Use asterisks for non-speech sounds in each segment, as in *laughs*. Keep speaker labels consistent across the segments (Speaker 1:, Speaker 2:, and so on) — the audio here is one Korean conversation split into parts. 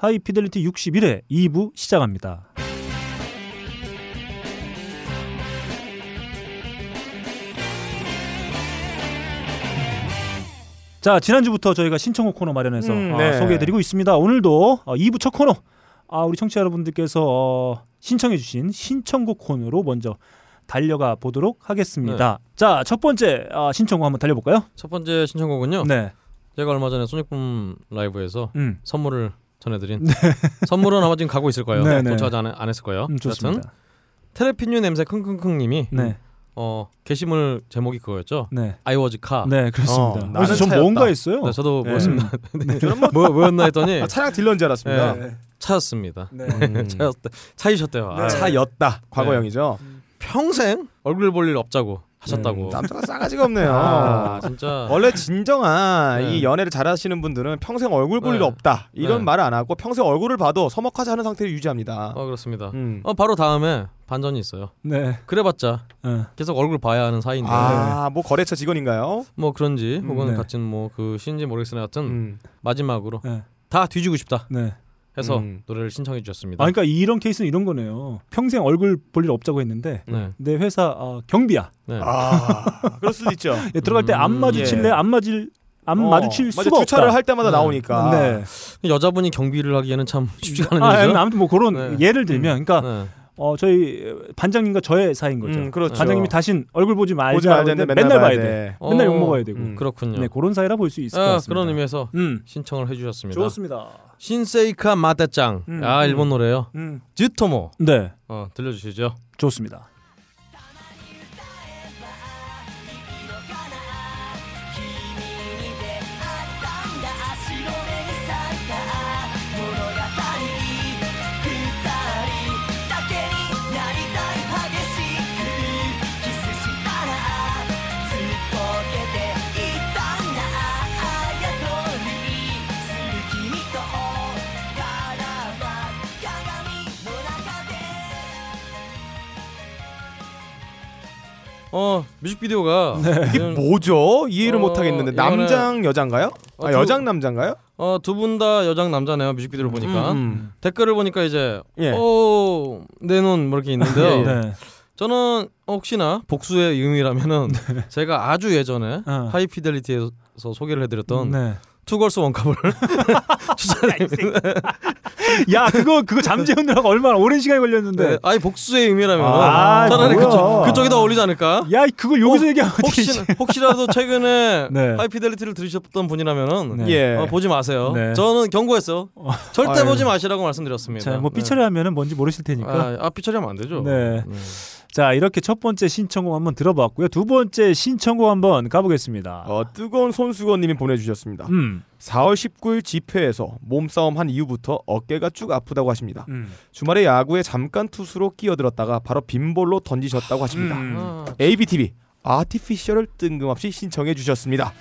Speaker 1: 하이피델리티 61회 2부 시작합니다. 자 지난주부터 저희가 신청곡 코너 마련해서
Speaker 2: 음,
Speaker 1: 아,
Speaker 2: 네.
Speaker 1: 소개해드리고 있습니다. 오늘도 어, 2부 첫 코너 아, 우리 청취자 여러분들께서 어, 신청해주신 신청곡 코너로 먼저 달려가 보도록 하겠습니다. 자첫 번째 아, 신청곡 한번 달려볼까요?
Speaker 3: 첫 번째 신청곡은요.
Speaker 1: 네.
Speaker 3: 제가 얼마 전에 소닉붐 라이브에서
Speaker 1: 음.
Speaker 3: 선물을 전해드린 선물은 아마 지금 가고 있을 거예요.
Speaker 1: 네, 네.
Speaker 3: 도착하지 안, 안 했을 거예요.
Speaker 1: 음, 좋습니다.
Speaker 3: 테레핀유 냄새 킁킁킁님이
Speaker 1: 네.
Speaker 3: 어 게시물 제목이 그거였죠.
Speaker 1: 네.
Speaker 3: I was car.
Speaker 1: 네, 그렇습니다.
Speaker 2: 어,
Speaker 1: 그래서
Speaker 2: 나는
Speaker 1: 전. 뭔가 했어요.
Speaker 3: 네, 저도
Speaker 2: 네.
Speaker 3: 뭐였습니다.
Speaker 1: 네.
Speaker 3: 뭐 뭐였나 했더니
Speaker 2: 아, 차량 딜러인 줄 알았습니다.
Speaker 3: 네. 차였습니다.
Speaker 1: 네.
Speaker 2: 음.
Speaker 3: 차였다. 차이셨대요. 아,
Speaker 1: 네.
Speaker 2: 차였다. 과거형이죠.
Speaker 3: 평생 얼굴 볼 일 없자고 하셨다고.
Speaker 2: 음, 남자가 싸가지가 없네요.
Speaker 3: 아, 진짜.
Speaker 2: 원래 진정한
Speaker 3: 네.
Speaker 2: 이 연애를 잘하시는 분들은 평생 얼굴 볼
Speaker 3: 네.
Speaker 2: 일 없다 이런
Speaker 3: 네.
Speaker 2: 말을 안 하고 평생 얼굴을 봐도 서먹하지 않은 상태를 유지합니다.
Speaker 3: 어 그렇습니다.
Speaker 2: 음.
Speaker 3: 어 바로 다음에 반전이 있어요.
Speaker 1: 네.
Speaker 3: 그래봤자
Speaker 1: 어.
Speaker 3: 계속 얼굴 봐야 하는 사이인데
Speaker 2: 아, 뭐 거래처 직원인가요?
Speaker 3: 뭐 그런지
Speaker 2: 음,
Speaker 3: 혹은
Speaker 1: 네.
Speaker 3: 같은 뭐그 시인지 모르겠으나 하여튼
Speaker 2: 음.
Speaker 3: 마지막으로
Speaker 1: 네.
Speaker 3: 다 뒤지고 싶다
Speaker 1: 네.
Speaker 3: 해서
Speaker 2: 음.
Speaker 3: 노래를 신청해 주셨습니다.
Speaker 1: 아, 그러니까 이런 케이스는 이런 거네요. 평생 얼굴 볼 일 없자고 했는데
Speaker 3: 네,
Speaker 1: 내 회사 어, 경비야.
Speaker 3: 네.
Speaker 2: 아, 그럴 수도 있죠. *laughs*
Speaker 1: 예, 들어갈 때안
Speaker 3: 음,
Speaker 1: 마주칠래?
Speaker 2: 예.
Speaker 1: 안 맞을 안
Speaker 2: 어,
Speaker 1: 마주칠
Speaker 2: 맞아,
Speaker 1: 수가
Speaker 2: 주차를
Speaker 1: 없다.
Speaker 2: 할 때마다
Speaker 3: 네.
Speaker 2: 나오니까.
Speaker 1: 네.
Speaker 3: 여자분이 경비를 하기에는 참 *laughs* 쉽지가 않은
Speaker 1: 아,
Speaker 3: 일이죠.
Speaker 1: 아무튼 뭐 그런
Speaker 3: 네.
Speaker 1: 예를 들면, 그러니까
Speaker 3: 네.
Speaker 1: 어, 저희 반장님과 저의 사이인 거죠.
Speaker 2: 음, 그렇죠.
Speaker 1: 반장님이 다신 얼굴 보지 말자.
Speaker 2: 보지 말자는데
Speaker 1: 맨날,
Speaker 2: 맨날
Speaker 1: 봐야 돼.
Speaker 2: 돼.
Speaker 1: 맨날
Speaker 3: 어,
Speaker 1: 욕 먹어야 되고.
Speaker 2: 음.
Speaker 3: 그렇군요.
Speaker 1: 네, 그런 사이라 볼 수 있을 것
Speaker 3: 아,
Speaker 1: 같습니다.
Speaker 3: 그런 의미에서
Speaker 1: 음,
Speaker 3: 신청을 해주셨습니다.
Speaker 1: 좋습니다.
Speaker 3: 신세이카 마테짱.
Speaker 1: 음,
Speaker 3: 아
Speaker 1: 음.
Speaker 3: 일본 노래요.
Speaker 1: 음,
Speaker 3: 즈토모.
Speaker 1: 네,
Speaker 3: 어, 들려주시죠.
Speaker 1: 좋습니다.
Speaker 3: 어 뮤직비디오가
Speaker 2: 이게
Speaker 3: 지금,
Speaker 2: 뭐죠? 이해를
Speaker 3: 어,
Speaker 2: 못 하겠는데 남장 여장가요?
Speaker 3: 어,
Speaker 2: 아,
Speaker 3: 두-
Speaker 2: 여장 남장가요?
Speaker 3: 어, 두 분 다 여장 남자네요 뮤직비디오를 보니까
Speaker 2: 음,
Speaker 3: 댓글을 보니까 이제
Speaker 2: 예.
Speaker 3: 어, 내놓은 뭐 이렇게 있는데요.
Speaker 1: 네.
Speaker 3: 저는 혹시나 복수의 의미라면은 제가 아주 예전에
Speaker 1: 어.
Speaker 3: 하이피델리티에서 소개를 해드렸던
Speaker 1: 네.
Speaker 3: 투걸스 원컵을 *laughs* 추천드립니다. *laughs*
Speaker 1: 야, 그거 그거 잠재우느라고 얼마나 오랜 시간이 걸렸는데.
Speaker 3: 네. 아니 복수의 의미라면
Speaker 1: 아,
Speaker 3: 차라리
Speaker 1: 뭐야.
Speaker 3: 그쪽, 그쪽이 더 어울리지 않을까?
Speaker 1: 야, 그걸 여기서 얘기하면 어떻게
Speaker 3: 혹시, 혹시라도 최근에 *laughs*
Speaker 1: 네.
Speaker 3: 하이피델리티를 들으셨던 분이라면은
Speaker 1: 네.
Speaker 2: 예.
Speaker 3: 어, 보지 마세요.
Speaker 1: 네.
Speaker 3: 저는 경고했어요. 절대
Speaker 2: 아유.
Speaker 3: 보지 마시라고 말씀드렸습니다.
Speaker 1: 자, 뭐
Speaker 3: 네.
Speaker 1: 삐처리 하면은 뭔지 모르실 테니까.
Speaker 3: 아, 아 삐처리 하면 안 되죠.
Speaker 1: 네. 자, 이렇게 첫 번째 신청곡 한번 들어봤고요. 두 번째 신청곡 한번 가보겠습니다.
Speaker 2: 어, 뜨거운 손수건님이 보내주셨습니다.
Speaker 1: 음.
Speaker 2: 4월 19일 집회에서 몸싸움 한 이후부터 어깨가 쭉 아프다고 하십니다.
Speaker 1: 음.
Speaker 2: 주말에 야구에 잠깐 투수로 끼어들었다가 바로 빈볼로 던지셨다고 하십니다.
Speaker 1: 음.
Speaker 3: 아,
Speaker 2: ABTV 아티피셜을 뜬금없이 신청해 주셨습니다.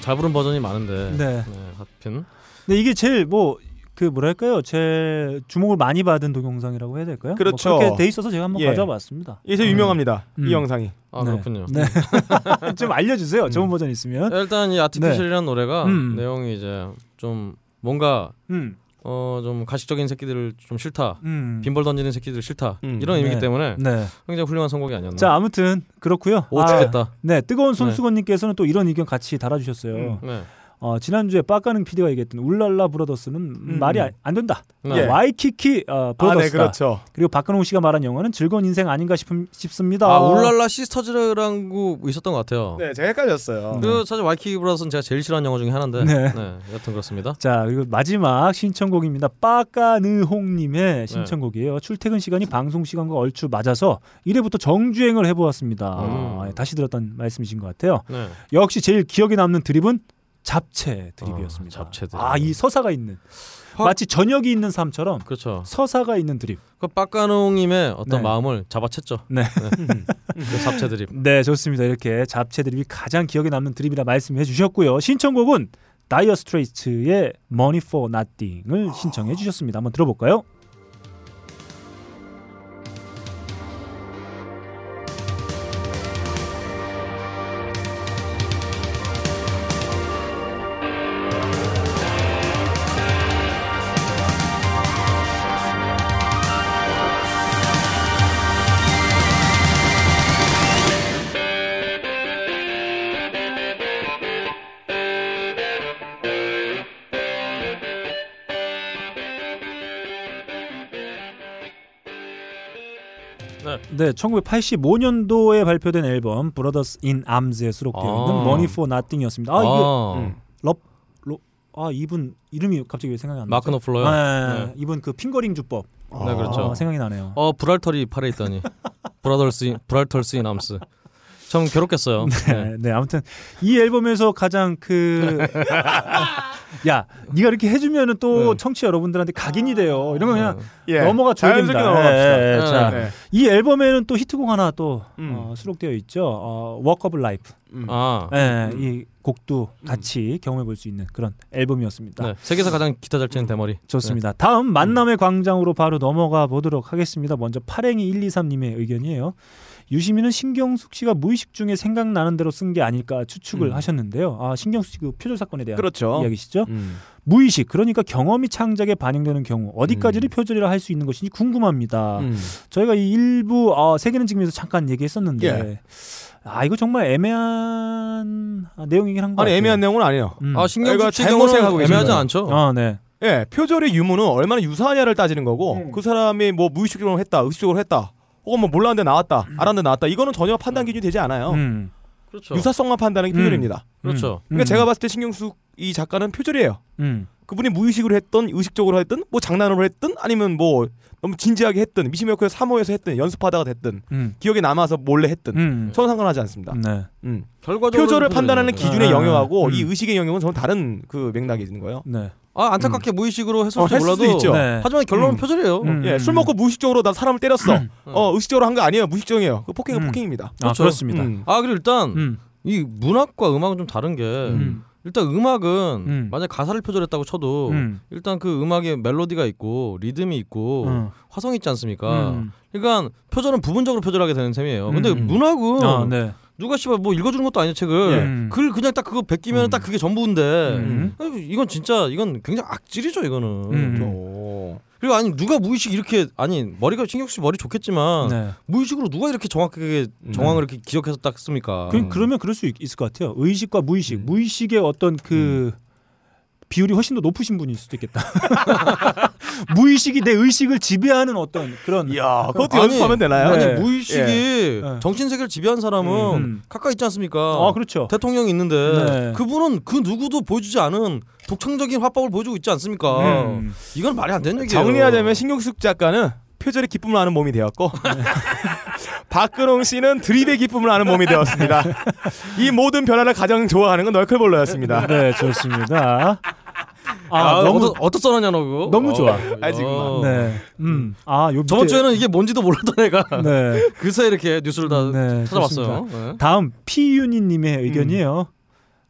Speaker 3: 잘 부른 버전이 많은데.
Speaker 1: 네.
Speaker 3: 하필.
Speaker 1: 근데 이게 제일 뭐 그 뭐랄까요? 제 주목을 많이 받은 동영상이라고 해야 될까요?
Speaker 2: 그렇죠.
Speaker 1: 뭐 그렇게 돼 있어서 제가 한번
Speaker 2: 예.
Speaker 1: 가져와 봤습니다.
Speaker 2: 이게 제일 유명합니다.
Speaker 1: 음.
Speaker 2: 이 영상이.
Speaker 3: 아
Speaker 1: 네.
Speaker 3: 그렇군요.
Speaker 1: 네. *laughs* 좀 알려주세요. 좋은 버전 있으면.
Speaker 3: 일단 이 아티피셜이라는 노래가
Speaker 1: 음.
Speaker 3: 내용이 이제 좀 뭔가
Speaker 1: 음.
Speaker 3: 어 좀 가식적인 새끼들을 좀 싫다.
Speaker 1: 음.
Speaker 3: 빈벌 던지는 새끼들 싫다.
Speaker 2: 음.
Speaker 3: 이런 의미이기
Speaker 1: 네.
Speaker 3: 때문에
Speaker 1: 네.
Speaker 3: 굉장히 훌륭한 선곡이 아니었나.
Speaker 1: 자 아무튼 그렇고요.
Speaker 3: 오
Speaker 1: 아,
Speaker 3: 죽겠다.
Speaker 1: 네 뜨거운 손수건님께서는 또 이런 의견 같이 달아주셨어요.
Speaker 2: 음.
Speaker 3: 네.
Speaker 1: 어, 지난주에 빡가는 PD가 얘기했던 울랄라 브라더스는
Speaker 2: 음.
Speaker 1: 말이 아- 안 된다.
Speaker 3: 네.
Speaker 2: 예.
Speaker 1: 와이키키 어,
Speaker 2: 아,
Speaker 1: 브라더스다.
Speaker 2: 네, 그렇죠.
Speaker 1: 그리고 박근홍 씨가 말한 영화는 즐거운 인생 아닌가 싶음, 싶습니다.
Speaker 3: 아 울랄라 시스터즈라는 거 있었던 것 같아요.
Speaker 2: 네, 제가 헷갈렸어요.
Speaker 3: 그 사실 와이키키 브라더스는 제가 제일 싫어하는 영화 중에 하나인데.
Speaker 1: 네.
Speaker 3: 네. 여튼 그렇습니다.
Speaker 1: 자 그리고 마지막 신청곡입니다. 빠까느홍 님의
Speaker 3: 네.
Speaker 1: 신청곡이에요. 출퇴근 시간이 방송 시간과 얼추 맞아서 1회부터 정주행을 해 보았습니다.
Speaker 3: 음.
Speaker 1: 아, 다시 들었던 말씀이신 것 같아요.
Speaker 3: 네.
Speaker 1: 역시 제일 기억에 남는 드립은 잡채 드립이었습니다.
Speaker 3: 아, 잡채 드립.
Speaker 1: 아, 이 서사가 있는
Speaker 3: 확-
Speaker 1: 마치 저녁이 있는 삶처럼
Speaker 3: 그렇죠.
Speaker 1: 서사가 있는 드립.
Speaker 3: 그 빡가능님의 어떤
Speaker 1: 네.
Speaker 3: 마음을 잡아챘죠.
Speaker 1: 네.
Speaker 3: 그 잡채 드립.
Speaker 1: 네, 좋습니다. 이렇게 잡채 드립이 가장 기억에 남는 드립이라 말씀해 주셨고요. 신청곡은 다이어 스트레이트의 Money for Nothing을 신청해 주셨습니다. 한번 들어볼까요? 네, 1985년도에 발표된 앨범 Brothers in Arms에 수록되어 있는
Speaker 3: 아.
Speaker 1: Money for Nothing이었습니다. 아, 이게
Speaker 3: 아,
Speaker 2: 음.
Speaker 1: 아 이분 이름이 갑자기 왜 생각이 안 나죠?
Speaker 3: 마크 노플러요.
Speaker 1: 네,
Speaker 3: 네.
Speaker 1: 이분 그 핑거링 주법
Speaker 3: 네, 그렇죠.
Speaker 1: 아, 생각이 나네요.
Speaker 3: 어 부랄털이 팔에 있다니. Brothers 부랄털스 in Arms. 참 괴롭겠어요. *laughs* 네.
Speaker 1: 네, 네, 아무튼 이 앨범에서 가장 그 *laughs* 야, 네가 이렇게 해주면은 또
Speaker 3: 네.
Speaker 1: 청취자 여러분들한테 각인이 돼요. 이런 거 그냥
Speaker 2: 예.
Speaker 1: 넘어가 줘야.
Speaker 2: 넘어갑시다.
Speaker 1: 예, 예,
Speaker 3: 네.
Speaker 1: 자,
Speaker 2: 네.
Speaker 1: 이 앨범에는 또 히트곡 하나 또
Speaker 2: 음.
Speaker 1: 어, 수록되어 있죠. 어, Walk of Life.
Speaker 2: 음.
Speaker 3: 아.
Speaker 1: 예,
Speaker 2: 음.
Speaker 1: 이 곡도 같이 경험해 볼 수 있는 그런 앨범이었습니다.
Speaker 3: 네. 세계에서 가장 기타 잘 치는 대머리.
Speaker 1: 좋습니다. 다음 만남의 광장으로 바로 넘어가 보도록 하겠습니다. 먼저 파랭이 123님의 의견이에요. 유시민은 신경숙 씨가 무의식 중에 생각나는 대로 쓴 게 아닐까 추측을
Speaker 2: 음.
Speaker 1: 하셨는데요. 아 신경숙 씨그 표절 사건에 대한
Speaker 2: 그렇죠.
Speaker 1: 이야기시죠?
Speaker 2: 음.
Speaker 1: 무의식 그러니까 경험이 창작에 반영되는 경우 어디까지를
Speaker 2: 음.
Speaker 1: 표절이라 할 수 있는 것인지 궁금합니다.
Speaker 2: 음.
Speaker 1: 저희가 이 일부 어, 세계는 지금에서 잠깐 얘기했었는데
Speaker 2: 예.
Speaker 1: 아 이거 정말 애매한 아, 내용이긴 한것
Speaker 2: 아니
Speaker 1: 같아요.
Speaker 2: 애매한 내용은 아니에요.
Speaker 1: 음.
Speaker 3: 아 신경숙 씨
Speaker 2: 잘못 생각하고
Speaker 3: 애매하지
Speaker 2: 거예요.
Speaker 3: 않죠.
Speaker 1: 아 네.
Speaker 2: 예, 표절의 유무는 얼마나 유사하냐를 따지는 거고
Speaker 1: 음.
Speaker 2: 그 사람이 뭐 무의식적으로 했다, 의식적으로 했다, 혹은 뭐 몰랐는데 나왔다,
Speaker 1: 음.
Speaker 2: 알았는데 나왔다. 이거는 전혀 판단 기준이 되지 않아요.
Speaker 1: 음.
Speaker 3: 그렇죠.
Speaker 2: 유사성만 판단하는 게 표절입니다.
Speaker 3: 그렇죠.
Speaker 2: 그러니까
Speaker 1: 음.
Speaker 2: 제가 봤을 때 신경숙 이 작가는 표절이에요.
Speaker 1: 음.
Speaker 2: 그분이 무의식으로 했던, 의식적으로 했든, 뭐 장난으로 했든, 아니면 뭐 너무 진지하게 했든, 미시미어크에 사모해서 했든, 연습하다가 됐든,
Speaker 1: 음.
Speaker 2: 기억에 남아서 몰래 했든,
Speaker 1: 음.
Speaker 2: 저는 상관하지 않습니다.
Speaker 1: 네.
Speaker 2: 음.
Speaker 3: 결과적으로
Speaker 2: 표절을 판단하는 기준의
Speaker 1: 아,
Speaker 2: 영역하고
Speaker 1: 음.
Speaker 2: 이 의식의 영역은 저는 다른 그 맥락이 있는 거예요.
Speaker 1: 네.
Speaker 3: 아 안타깝게 무의식으로 했을지
Speaker 2: 어,
Speaker 3: 몰라도
Speaker 2: 수도 있죠.
Speaker 1: 네.
Speaker 3: 하지만 결론은
Speaker 2: 음.
Speaker 3: 표절이에요.
Speaker 1: 음.
Speaker 2: 예, 술 먹고 무의식적으로 나 사람을 때렸어. 어, 의식적으로 한 거 아니에요. 무의식적이에요. 그 폭행은
Speaker 1: 음.
Speaker 2: 폭행입니다.
Speaker 1: 아,
Speaker 3: 그렇죠.
Speaker 1: 그렇습니다.
Speaker 2: 음.
Speaker 3: 아 그리고 일단
Speaker 1: 음.
Speaker 3: 이 문학과 음악은 좀 다른 게
Speaker 1: 음.
Speaker 3: 일단 음악은
Speaker 1: 음.
Speaker 3: 만약 가사를 표절했다고 쳐도
Speaker 1: 음.
Speaker 3: 일단 그 음악에 멜로디가 있고 리듬이 있고
Speaker 1: 음.
Speaker 3: 화성이 있지 않습니까?
Speaker 1: 음.
Speaker 3: 그러니까 표절은 부분적으로 표절하게 되는 셈이에요. 근데
Speaker 2: 음.
Speaker 3: 문학은
Speaker 1: 아, 네.
Speaker 3: 누가 씨발 뭐 읽어주는 것도 아니야 책을
Speaker 1: 음.
Speaker 3: 글 그냥 딱 그거 베끼면
Speaker 1: 음.
Speaker 3: 딱 그게 전부인데
Speaker 1: 음.
Speaker 3: 아니, 이건 진짜 이건 굉장히 악질이죠 이거는
Speaker 1: 음.
Speaker 2: 오.
Speaker 3: 그리고 아니 누가 무의식 이렇게 아니 머리가 신경 씨 머리 좋겠지만
Speaker 1: 네.
Speaker 3: 무의식으로 누가 이렇게 정확하게
Speaker 2: 음.
Speaker 3: 정황을 이렇게 기억해서 딱 씁니까?
Speaker 1: 그, 그러면 그럴 수 있, 을것 같아요. 의식과 무의식.
Speaker 3: 음.
Speaker 1: 무의식의 어떤 그 비율이 훨씬 더 높으신 분일 수도 있겠다. *laughs* 무의식이 내 의식을 지배하는 어떤 그런
Speaker 2: 이야, 그것도
Speaker 3: 아니,
Speaker 2: 연습하면 되나요?
Speaker 3: 아니
Speaker 1: 네.
Speaker 3: 무의식이
Speaker 1: 예.
Speaker 3: 정신 세계를 지배한 사람은
Speaker 1: 음.
Speaker 3: 가까이 있지 않습니까?
Speaker 1: 아, 그렇죠.
Speaker 3: 대통령이 있는데
Speaker 1: 네.
Speaker 3: 그분은 그 누구도 보여주지 않은 독창적인 화법을 보여주고 있지 않습니까?
Speaker 1: 음.
Speaker 3: 이건 말이 안 되는 얘기예요.
Speaker 2: 정리하자면 신경숙 작가는 표절의 기쁨을 아는 몸이 되었고 *laughs* 박근홍 씨는 드립의 기쁨을 아는 몸이 되었습니다. *laughs* 이 모든 변화를 가장 좋아하는 건 널클볼러였습니다.
Speaker 1: 네, 좋습니다. 아,
Speaker 3: 아,
Speaker 1: 너무
Speaker 3: 어떠, 어떠 써놨냐 너 그거?
Speaker 1: 너무 좋아.
Speaker 2: 아직만.
Speaker 1: 네. 음. 아, 요
Speaker 3: 저번
Speaker 1: 밑에-
Speaker 3: 주에는 이게 뭔지도 몰랐던 애가 *laughs*
Speaker 1: 네. *laughs*
Speaker 3: 그새 이렇게 뉴스를 다
Speaker 1: 네,
Speaker 3: 찾아봤어요. 네.
Speaker 1: 다음 피윤희 님의 의견이에요.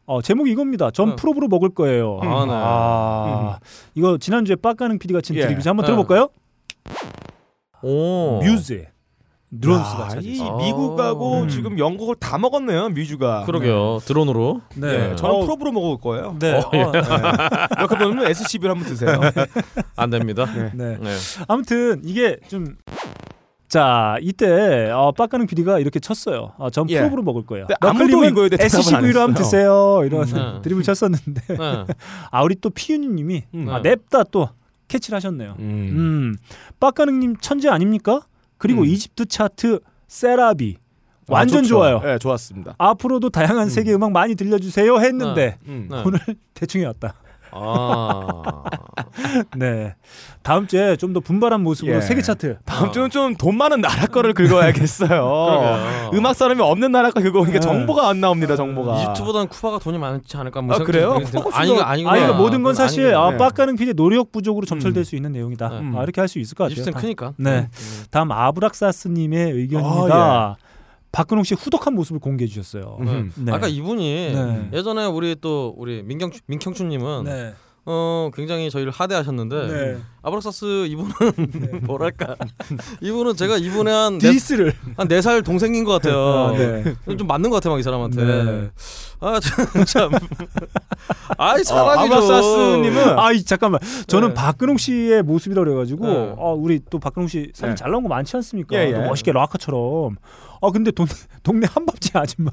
Speaker 1: 어, 제목이 이겁니다. 전
Speaker 3: 네.
Speaker 1: 프로브로 먹을 거예요.
Speaker 3: 아, 네.
Speaker 1: 아, 이거 지난주에 빡가능 PD가 친
Speaker 2: 예.
Speaker 1: 드립이죠. 한번
Speaker 3: 네.
Speaker 1: 들어볼까요?
Speaker 3: 오.
Speaker 1: 뮤즈
Speaker 2: 야,
Speaker 1: 차지.
Speaker 2: 이
Speaker 3: 아.
Speaker 2: 미국하고
Speaker 1: 음.
Speaker 2: 지금 영국을 다 먹었네요 뮤즈가.
Speaker 3: 그러게요. 드론으로.
Speaker 1: 네.
Speaker 2: 네, 저는
Speaker 1: 어,
Speaker 2: 프로브로 먹을 거예요.
Speaker 1: 네.
Speaker 3: 어, 예.
Speaker 1: 어,
Speaker 2: 이렇게 보면 SCB를 한번 드세요.
Speaker 3: 안 됩니다.
Speaker 1: 네.
Speaker 3: 네.
Speaker 1: 아무튼 이게 좀 자, 이때 어, 빡가능 PD가 이렇게 쳤어요. 어, 전
Speaker 2: 예.
Speaker 1: 프로브로 먹을 거예요.
Speaker 2: 아무도 이거에 대해
Speaker 1: SCV로 하면. 드세요. 이런
Speaker 3: 네.
Speaker 1: 드립을 쳤었는데
Speaker 3: 네. *laughs*
Speaker 1: 아 우리 또 피윤희 님이
Speaker 2: 음.
Speaker 1: 아, 냅다 또 캐치를 하셨네요.
Speaker 2: 음.
Speaker 1: 음. 빡가능님 천재 아닙니까? 그리고
Speaker 2: 음.
Speaker 1: 이집트 차트 세라비
Speaker 2: 아,
Speaker 1: 완전
Speaker 2: 좋죠.
Speaker 1: 좋아요.
Speaker 2: 네, 좋았습니다.
Speaker 1: 앞으로도 다양한 세계 음악 많이 들려주세요 했는데
Speaker 2: 음.
Speaker 3: 네.
Speaker 1: 오늘 *laughs* 대충 해왔다.
Speaker 3: 아.
Speaker 1: 네. 다음 주에 좀 더 분발한 모습으로
Speaker 2: 예.
Speaker 1: 세계 차트.
Speaker 2: 다음 주는 좀 돈 많은 나라 거를 긁어야겠어요. *laughs* 음악 사람이 없는 나라 거 긁어보니까
Speaker 1: 네.
Speaker 2: 정보가 안 나옵니다. 정보가.
Speaker 3: 이집트보다는 쿠바가 돈이 많지 않을까 뭐
Speaker 2: 아, 그래요?
Speaker 3: 아니
Speaker 2: 좀
Speaker 3: 아니
Speaker 1: 아, 이거
Speaker 2: 네.
Speaker 1: 모든 건 사실 아,
Speaker 2: 네.
Speaker 1: 빡가는 PD의 노력 부족으로 점철될
Speaker 2: 음.
Speaker 1: 수 있는 내용이다.
Speaker 3: 네.
Speaker 1: 아, 이렇게 할 수 있을 것 같아요.
Speaker 3: 이집트는
Speaker 1: 다-
Speaker 3: 크니까.
Speaker 1: 네.
Speaker 3: 음.
Speaker 1: 다음 아브락사스님의 의견입니다.
Speaker 2: 아,
Speaker 1: 박근홍 씨 후덕한 모습을 공개해 주셨어요.
Speaker 2: 음.
Speaker 1: 네.
Speaker 3: 아까 이분이
Speaker 1: 네.
Speaker 3: 예전에 우리 또 우리 민경 민경춘님은
Speaker 1: 네.
Speaker 3: 어 굉장히 저희를 하대하셨는데
Speaker 1: 네.
Speaker 3: 아브락사스 이분은 *laughs* 뭐랄까 이분은 제가 이분의 한네한
Speaker 1: 디스를.
Speaker 3: 네살 동생인 것 같아요.
Speaker 1: 아, 네.
Speaker 3: 좀 맞는 것 같아 막이 사람한테.
Speaker 1: 네.
Speaker 3: 아 참. *laughs* 아이
Speaker 2: 어,
Speaker 3: 사라지죠.
Speaker 2: 아브라사스님은
Speaker 1: 아, 이 잠깐만. 저는
Speaker 3: 네.
Speaker 1: 박근홍 씨의 모습이라 그래가지고
Speaker 3: 네.
Speaker 1: 아, 우리 또 박근홍 씨 사진
Speaker 2: 네.
Speaker 1: 잘 나온 거 많지 않습니까?
Speaker 2: 예, 예.
Speaker 1: 또 멋있게 락커처럼. 아, 근데 동, 동네 한밥집 아줌마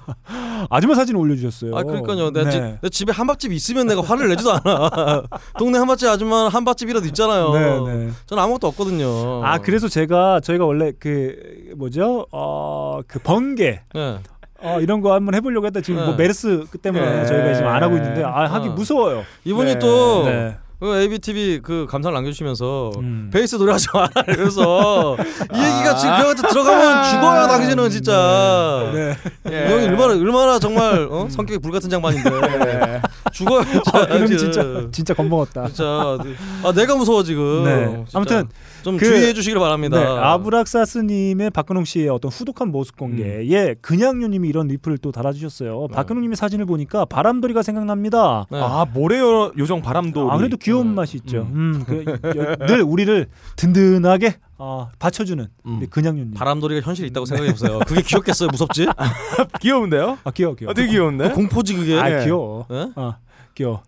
Speaker 1: 아줌마 사진 올려주셨어요.
Speaker 3: 아 그러니까요. 내,
Speaker 1: 네.
Speaker 3: 집, 내 집에 한밥집 있으면 내가 화를 내지도 않아. 동네 한밥집 아줌마 한밥집이라도 있잖아요.
Speaker 1: 네, 네.
Speaker 3: 저는 아무것도 없거든요.
Speaker 1: 아 그래서 제가 저희가 원래 그 뭐죠 어그 번개
Speaker 3: 네.
Speaker 1: 어 이런 거 한번 해보려고 했다 지금
Speaker 3: 네.
Speaker 1: 뭐 메르스 때문에
Speaker 2: 네.
Speaker 1: 저희가 지금 안 하고 있는데 아 하기
Speaker 3: 어.
Speaker 1: 무서워요.
Speaker 3: 이분이
Speaker 2: 네.
Speaker 3: 또
Speaker 1: 네.
Speaker 3: 그 ABTV 그 감상을 남겨주시면서
Speaker 1: 음.
Speaker 3: 베이스 노래하지 마라 그래서 이 얘기가
Speaker 2: 아.
Speaker 3: 지금 그한테 들어가면 *laughs* 죽어요 당신은 진짜
Speaker 1: 네.
Speaker 2: 예.
Speaker 3: 이 형이 얼마나 얼마나 정말 어? 성격이 불같은 장반인데
Speaker 2: 네.
Speaker 3: 죽어요 진짜
Speaker 1: 아, 그럼. 진짜 진짜 겁먹었다.
Speaker 3: 진짜 아 내가 무서워 지금
Speaker 1: 네.
Speaker 3: 진짜.
Speaker 1: 아무튼
Speaker 3: 좀
Speaker 1: 그-
Speaker 3: 주의해 주시길 바랍니다
Speaker 1: 네, 아브락사스님의 박근홍 씨의 어떤 후독한 모습 공개에 그냥요님이 이런 리플을 또 달아주셨어요.
Speaker 3: 네.
Speaker 1: 박근홍님의 사진을 보니까 바람돌이가 생각납니다.
Speaker 3: 네.
Speaker 2: 아 모래 요- 요정 바람도.
Speaker 1: 아 그래도 귀여운
Speaker 3: 음,
Speaker 1: 맛이 있죠. 음, 그, *laughs* 여- 늘 우리를 든든하게 어, 받쳐주는
Speaker 2: 음.
Speaker 1: 그냥요님.
Speaker 3: 바람돌이가 현실에 있다고 생각해 보세요 그게 귀엽겠어요 무섭지 *laughs*
Speaker 2: 귀여운데요?
Speaker 1: 아 귀여워 귀여워.
Speaker 2: 아, 되게 귀여운데?
Speaker 3: 공포지 그게
Speaker 1: 아
Speaker 2: 예.
Speaker 1: 귀여워.
Speaker 3: 예?
Speaker 1: 아 귀여워.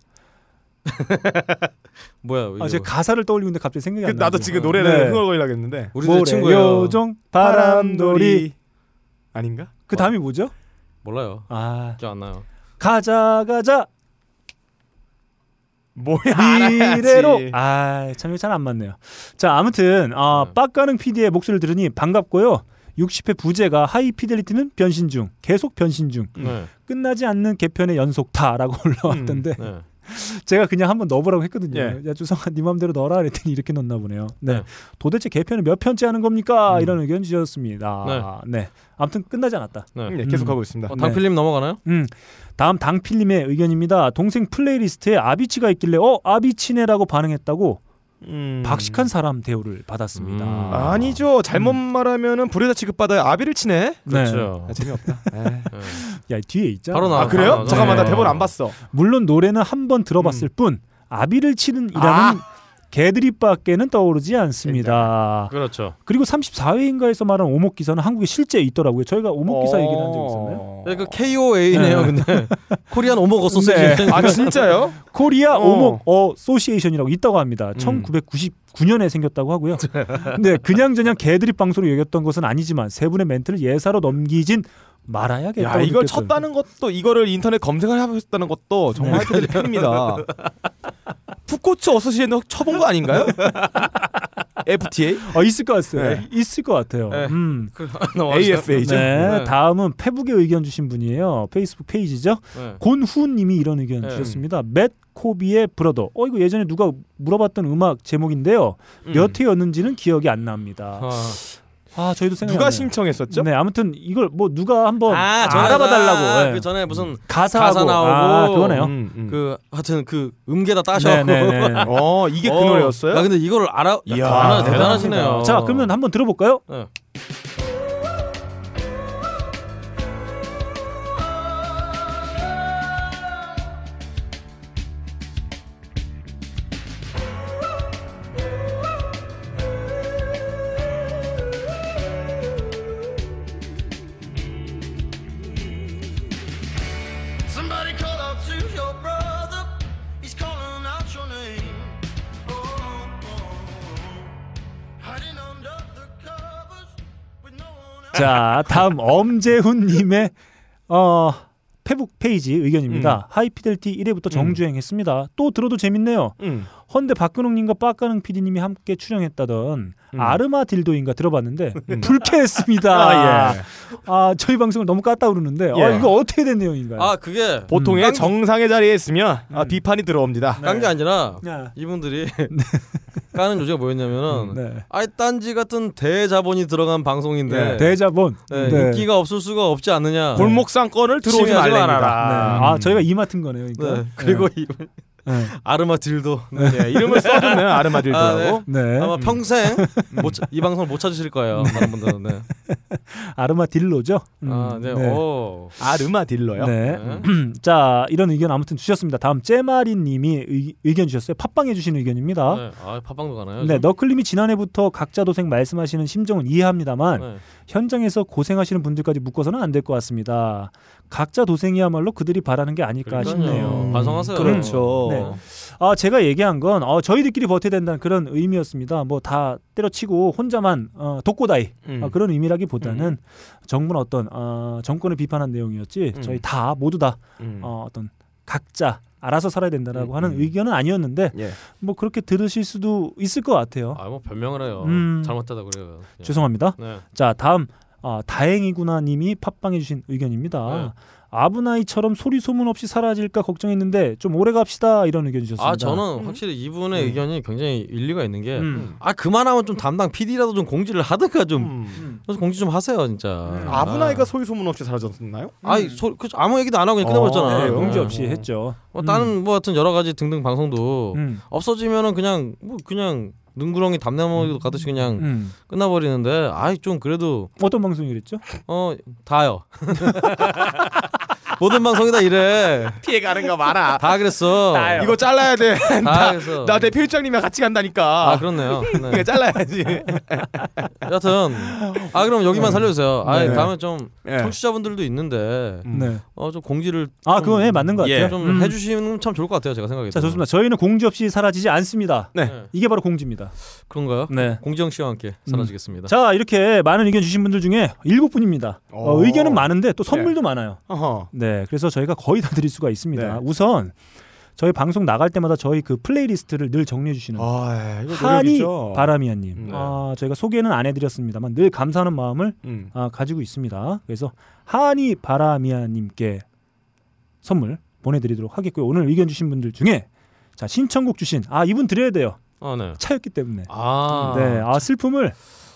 Speaker 1: *laughs*
Speaker 3: 뭐야 이거.
Speaker 1: 아 제가 가사를 떠올리는데 갑자기 생각이
Speaker 2: 그,
Speaker 1: 안 나요.
Speaker 2: 나도 지금 노래를
Speaker 1: 네.
Speaker 2: 흥얼거리려겠는데.
Speaker 3: 우리들 네, 친구예요
Speaker 1: 요정 바람돌이.
Speaker 2: 아닌가?
Speaker 1: 그 다음이 뭐죠?
Speaker 3: 몰라요
Speaker 1: 아
Speaker 3: 기억 안 나요
Speaker 1: 가자 가자
Speaker 2: 뭐야?
Speaker 1: 미래로
Speaker 2: 알아야지.
Speaker 1: 아참 잘안 맞네요. 자 아무튼 아
Speaker 3: 네.
Speaker 1: 빡가능 PD의 목소리를 들으니 반갑고요. 60회 부제가 하이 피델리티는 변신 중 계속 변신 중
Speaker 3: 네.
Speaker 1: 끝나지 않는 개편의 연속타라고 *laughs* 올라왔던데
Speaker 3: 네. *laughs*
Speaker 1: 제가 그냥 한번 넣어보라고 했거든요.
Speaker 2: 예.
Speaker 1: 야 주성아 네 맘대로 넣어라 그랬더니 이렇게 넣나 보네요. 네.
Speaker 3: 네.
Speaker 1: 도대체 개편을 몇 번째 하는 겁니까?
Speaker 2: 음.
Speaker 1: 이런 의견 주셨습니다. 네. 아무튼 끝나지 않았다.
Speaker 3: 네.
Speaker 2: 네, 계속 하고 있습니다.
Speaker 3: 어, 당필님 넘어가나요?
Speaker 1: 음. 다음 당필님의 의견입니다. 동생 플레이리스트에 아비치가 있길래 어 아비치네라고 반응했다고
Speaker 2: 음.
Speaker 1: 박식한 사람 대우를 받았습니다.
Speaker 3: 음.
Speaker 2: 아니죠. 잘못
Speaker 1: 음.
Speaker 2: 말하면은 불효자 취급받아야 아비를 치네.
Speaker 3: 그렇죠.
Speaker 2: 아, 재미없다. *laughs*
Speaker 3: 네.
Speaker 1: 야 뒤에 있잖아.
Speaker 3: 바로 나와.
Speaker 2: 아 그래요?
Speaker 3: 아,
Speaker 2: 잠깐만 나
Speaker 1: 네.
Speaker 2: 대본 안 봤어.
Speaker 1: 물론 노래는 한 번 들어봤을 뿐 아비를 치는이라는
Speaker 2: 아.
Speaker 1: 개드립 밖에는 떠오르지 않습니다.
Speaker 3: 그렇죠.
Speaker 1: 그리고 34회인가에서 말한 오목 기사는 한국에 실제 있더라고요. 저희가 오목 기사 얘기를 한 적 있었나요?
Speaker 3: 네, 그 KOA네요.
Speaker 1: 네.
Speaker 3: 근데 *laughs* Korean 오목 Association.
Speaker 1: 네.
Speaker 2: 아 진짜요? *laughs*
Speaker 1: 코리아
Speaker 2: 어.
Speaker 1: 오목 Association이라고 있다고 합니다.
Speaker 2: 음.
Speaker 1: 1999년에 생겼다고 하고요. *laughs* 근데 그냥 저냥 개드립 방송으로 여겼던 것은 아니지만 세 분의 멘트를 예사로 넘기진 말아야겠다고
Speaker 2: 야 이걸
Speaker 1: 느꼈어요.
Speaker 2: 쳤다는 것도 이거를 인터넷 검색을 해보셨다는 것도 정말 해드릴 팬입니다. 푸코츠 Association 쳐본 거 아닌가요? *laughs* FTA?
Speaker 1: 어, 있을 것 같아요.
Speaker 2: 네.
Speaker 1: 있을 것 같아요.
Speaker 3: 네.
Speaker 1: 음.
Speaker 3: 그.
Speaker 2: AFA죠?
Speaker 1: 네,
Speaker 3: 네.
Speaker 1: 다음은 페북에 의견 주신 분이에요. 페이스북 페이지죠.
Speaker 3: 네.
Speaker 1: 곤후님이 이런 의견
Speaker 3: 네.
Speaker 1: 주셨습니다. 맷 코비의 Brother. 어 이거 예전에 누가 물어봤던 음악 제목인데요.
Speaker 2: 음.
Speaker 1: 몇 회였는지는 기억이 안 납니다.
Speaker 3: 아,
Speaker 1: 아 저희도 생각.
Speaker 2: 누가 신청했었죠?
Speaker 1: 네, 아무튼 이걸 뭐 누가 한번
Speaker 3: 아, 전에
Speaker 1: 알아봐 달라고.
Speaker 3: 아,
Speaker 1: 네.
Speaker 3: 그 전에 무슨
Speaker 1: 가사하고
Speaker 3: 가사 나오고.
Speaker 1: 아, 그거네요.
Speaker 2: 음, 음.
Speaker 3: 그 하여튼 그 음계다 따셔갖고.
Speaker 1: 네, 네, 네. *laughs*
Speaker 2: 어 이게 그
Speaker 3: 어,
Speaker 2: 노래였어요?
Speaker 3: 야 근데 이거를 알아? 야,
Speaker 2: 이야.
Speaker 3: 대단하시네요.
Speaker 1: 자, 그러면 한번 들어볼까요?
Speaker 3: 네.
Speaker 1: 자, 다음 엄재훈님의 어 페북 페이지 의견입니다. 하이피델티 1회부터 정주행했습니다. 또 들어도 재밌네요.
Speaker 2: 음.
Speaker 1: 헌데 박근홍님과 빠까능 PD님이 함께 출연했다던
Speaker 2: 음.
Speaker 1: 아르마 딜도인가 들어봤는데 불쾌했습니다. *laughs*
Speaker 2: 아, 예.
Speaker 1: 아, 저희 방송을 너무 깠다 그러는데
Speaker 2: 예.
Speaker 1: 아, 이거 어떻게 된 내용인가요?
Speaker 3: 아 그게
Speaker 2: 보통의
Speaker 3: 음.
Speaker 2: 정상의 자리에 있으면 아,
Speaker 1: 음.
Speaker 2: 비판이 들어옵니다.
Speaker 3: 깐게 아니라
Speaker 1: 야.
Speaker 3: 이분들이 까는 요지가 뭐였냐면은
Speaker 1: 네.
Speaker 3: 아이 딴지 같은 대자본이 들어간 방송인데
Speaker 2: 네.
Speaker 1: 대자본
Speaker 3: 네,
Speaker 1: 네.
Speaker 3: 인기가 없을 수가 없지 않느냐.
Speaker 2: 골목상권을 들어오지 말랍니다.
Speaker 3: 말아라.
Speaker 1: 아, 저희가 이 맡은 거네요. 그러니까.
Speaker 3: 네. 그리고 이
Speaker 1: 네.
Speaker 3: 아르마 딜도
Speaker 2: 예, 이름을 써줬네요 아르마딜드라고.
Speaker 1: 네.
Speaker 3: 아마 평생 못, 찾- 이 방송을 못 찾으실 거예요. 다른 분들은. 네. *laughs*
Speaker 1: 아르마 딜로죠. 음,
Speaker 3: 아, 네.
Speaker 1: 네.
Speaker 3: 오.
Speaker 2: 아르마딜러요.
Speaker 1: 네.
Speaker 3: 네. *clears throat*
Speaker 1: 자 이런 의견 아무튼 주셨습니다. 다음 째마리님이 의- 의견 주셨어요. 팟빵해 주신 의견입니다.
Speaker 3: 네. 아, 팟빵도 가나요?
Speaker 1: 네,
Speaker 3: 좀?
Speaker 1: 너클님이 지난해부터 각자 도생 말씀하시는 심정은 이해합니다만
Speaker 3: 네.
Speaker 1: 현장에서 고생하시는 분들까지 묶어서는 안 될 것 같습니다. 각자 도생이야말로 그들이 바라는 게 아닐까
Speaker 3: 그러니까요.
Speaker 1: 싶네요.
Speaker 3: 반성하세요.
Speaker 2: 그렇죠.
Speaker 1: 네. 아 제가 얘기한 건 어, 저희들끼리 버텨야 된다는 그런 의미였습니다. 뭐 다 때려치고 혼자만 어, 독고다이
Speaker 2: 음.
Speaker 1: 어, 그런 의미라기보다는 정부는 어떤 어, 정권을 비판한 내용이었지
Speaker 2: 음.
Speaker 1: 저희 다 모두 다
Speaker 2: 음.
Speaker 1: 어, 어떤 각자 알아서 살아야 된다라고
Speaker 2: 음,
Speaker 1: 하는
Speaker 2: 음.
Speaker 1: 의견은 아니었는데
Speaker 2: 예.
Speaker 1: 뭐 그렇게 들으실 수도 있을 것 같아요.
Speaker 3: 아, 뭐 변명을 해요.
Speaker 1: 음.
Speaker 3: 잘못하다 그래요. 예.
Speaker 1: 죄송합니다.
Speaker 3: 네.
Speaker 1: 자 다음 아, 다행이구나님이 팟빵해 주신 의견입니다.
Speaker 3: 네.
Speaker 1: 아브나이처럼 소리 소문 없이 사라질까 걱정했는데 좀 오래 갑시다 이런 의견 주셨습니다.
Speaker 3: 아, 저는 확실히 이분의
Speaker 2: 음.
Speaker 3: 의견이 굉장히 일리가 있는 게
Speaker 1: 음.
Speaker 3: 아, 그만하면 좀 담당 PD라도 좀 공지를 하든가 좀
Speaker 2: 음.
Speaker 3: 공지 좀 하세요, 진짜.
Speaker 2: 아브나이가 소리 소문 없이 사라졌나요?
Speaker 3: 아이, 소, 그, 아무 얘기도 안 하고 그냥 끝내버렸잖아 요.
Speaker 1: 네,
Speaker 2: 그래요?
Speaker 1: 공지
Speaker 2: 어.
Speaker 1: 없이 했죠.
Speaker 3: 뭐 다른 뭐 같은 여러 가지 등등 방송도
Speaker 1: 음.
Speaker 3: 없어지면은 그냥 뭐 그냥 능구렁이 담나무도 가듯이 그냥
Speaker 1: 음.
Speaker 3: 끝나버리는데 아이 좀 그래도
Speaker 1: 어떤 방송이 그랬죠?
Speaker 3: 어 다요. *laughs* 모든 방송이 다 이래.
Speaker 2: 피해 가는 거 말아.
Speaker 3: 다 그랬어.
Speaker 2: 이거 잘라야 돼.
Speaker 3: 다 그래서.
Speaker 2: 나 대표일장님이랑 같이 간다니까.
Speaker 3: 아 그렇네요.
Speaker 2: 이거
Speaker 3: 네.
Speaker 2: 잘라야지.
Speaker 3: 여튼 아 그럼 여기만 살려주세요. 아
Speaker 1: 네.
Speaker 3: 다음에 좀
Speaker 2: 예.
Speaker 3: 청취자분들도 있는데
Speaker 2: 음.
Speaker 1: 네.
Speaker 3: 어 좀 공지를
Speaker 1: 아
Speaker 3: 좀-
Speaker 1: 그건 예, 맞는 것 같아요.
Speaker 2: 예.
Speaker 3: 좀
Speaker 1: 음.
Speaker 3: 해주시면 참 좋을 것 같아요. 제가 생각해도.
Speaker 1: 자 좋습니다. 저희는 공지 없이 사라지지 않습니다.
Speaker 2: 네.
Speaker 3: 네.
Speaker 1: 이게 바로 공지입니다.
Speaker 3: 그런가요?
Speaker 1: 네.
Speaker 3: 공지영 씨와 함께 사라지겠습니다.
Speaker 1: 자 이렇게 많은 의견 주신 분들 중에 일곱 분입니다. 어,
Speaker 2: 오.
Speaker 1: 의견은 많은데 또 선물도 많아요.
Speaker 2: 어허.
Speaker 1: 네, 그래서 저희가 거의 다 드릴 수가 있습니다.
Speaker 2: 네.
Speaker 1: 우선 저희 방송 나갈 때마다 저희 그 플레이리스트를 늘 정리해 주시는
Speaker 2: 아, 이거
Speaker 1: 하니
Speaker 2: 노력이죠.
Speaker 1: 바라미아님.
Speaker 2: 네.
Speaker 1: 아, 저희가 소개는 안 해드렸습니다만 늘 감사하는 마음을
Speaker 2: 음.
Speaker 1: 아, 가지고 있습니다. 그래서 하니 바라미아님께 선물 보내드리도록 하겠고요. 오늘 의견 주신 분들 중에 자 신청곡 주신 아 이분 드려야 돼요.
Speaker 3: 아 네.
Speaker 1: 차였기 때문에.
Speaker 3: 아.
Speaker 1: 네, 아 슬픔을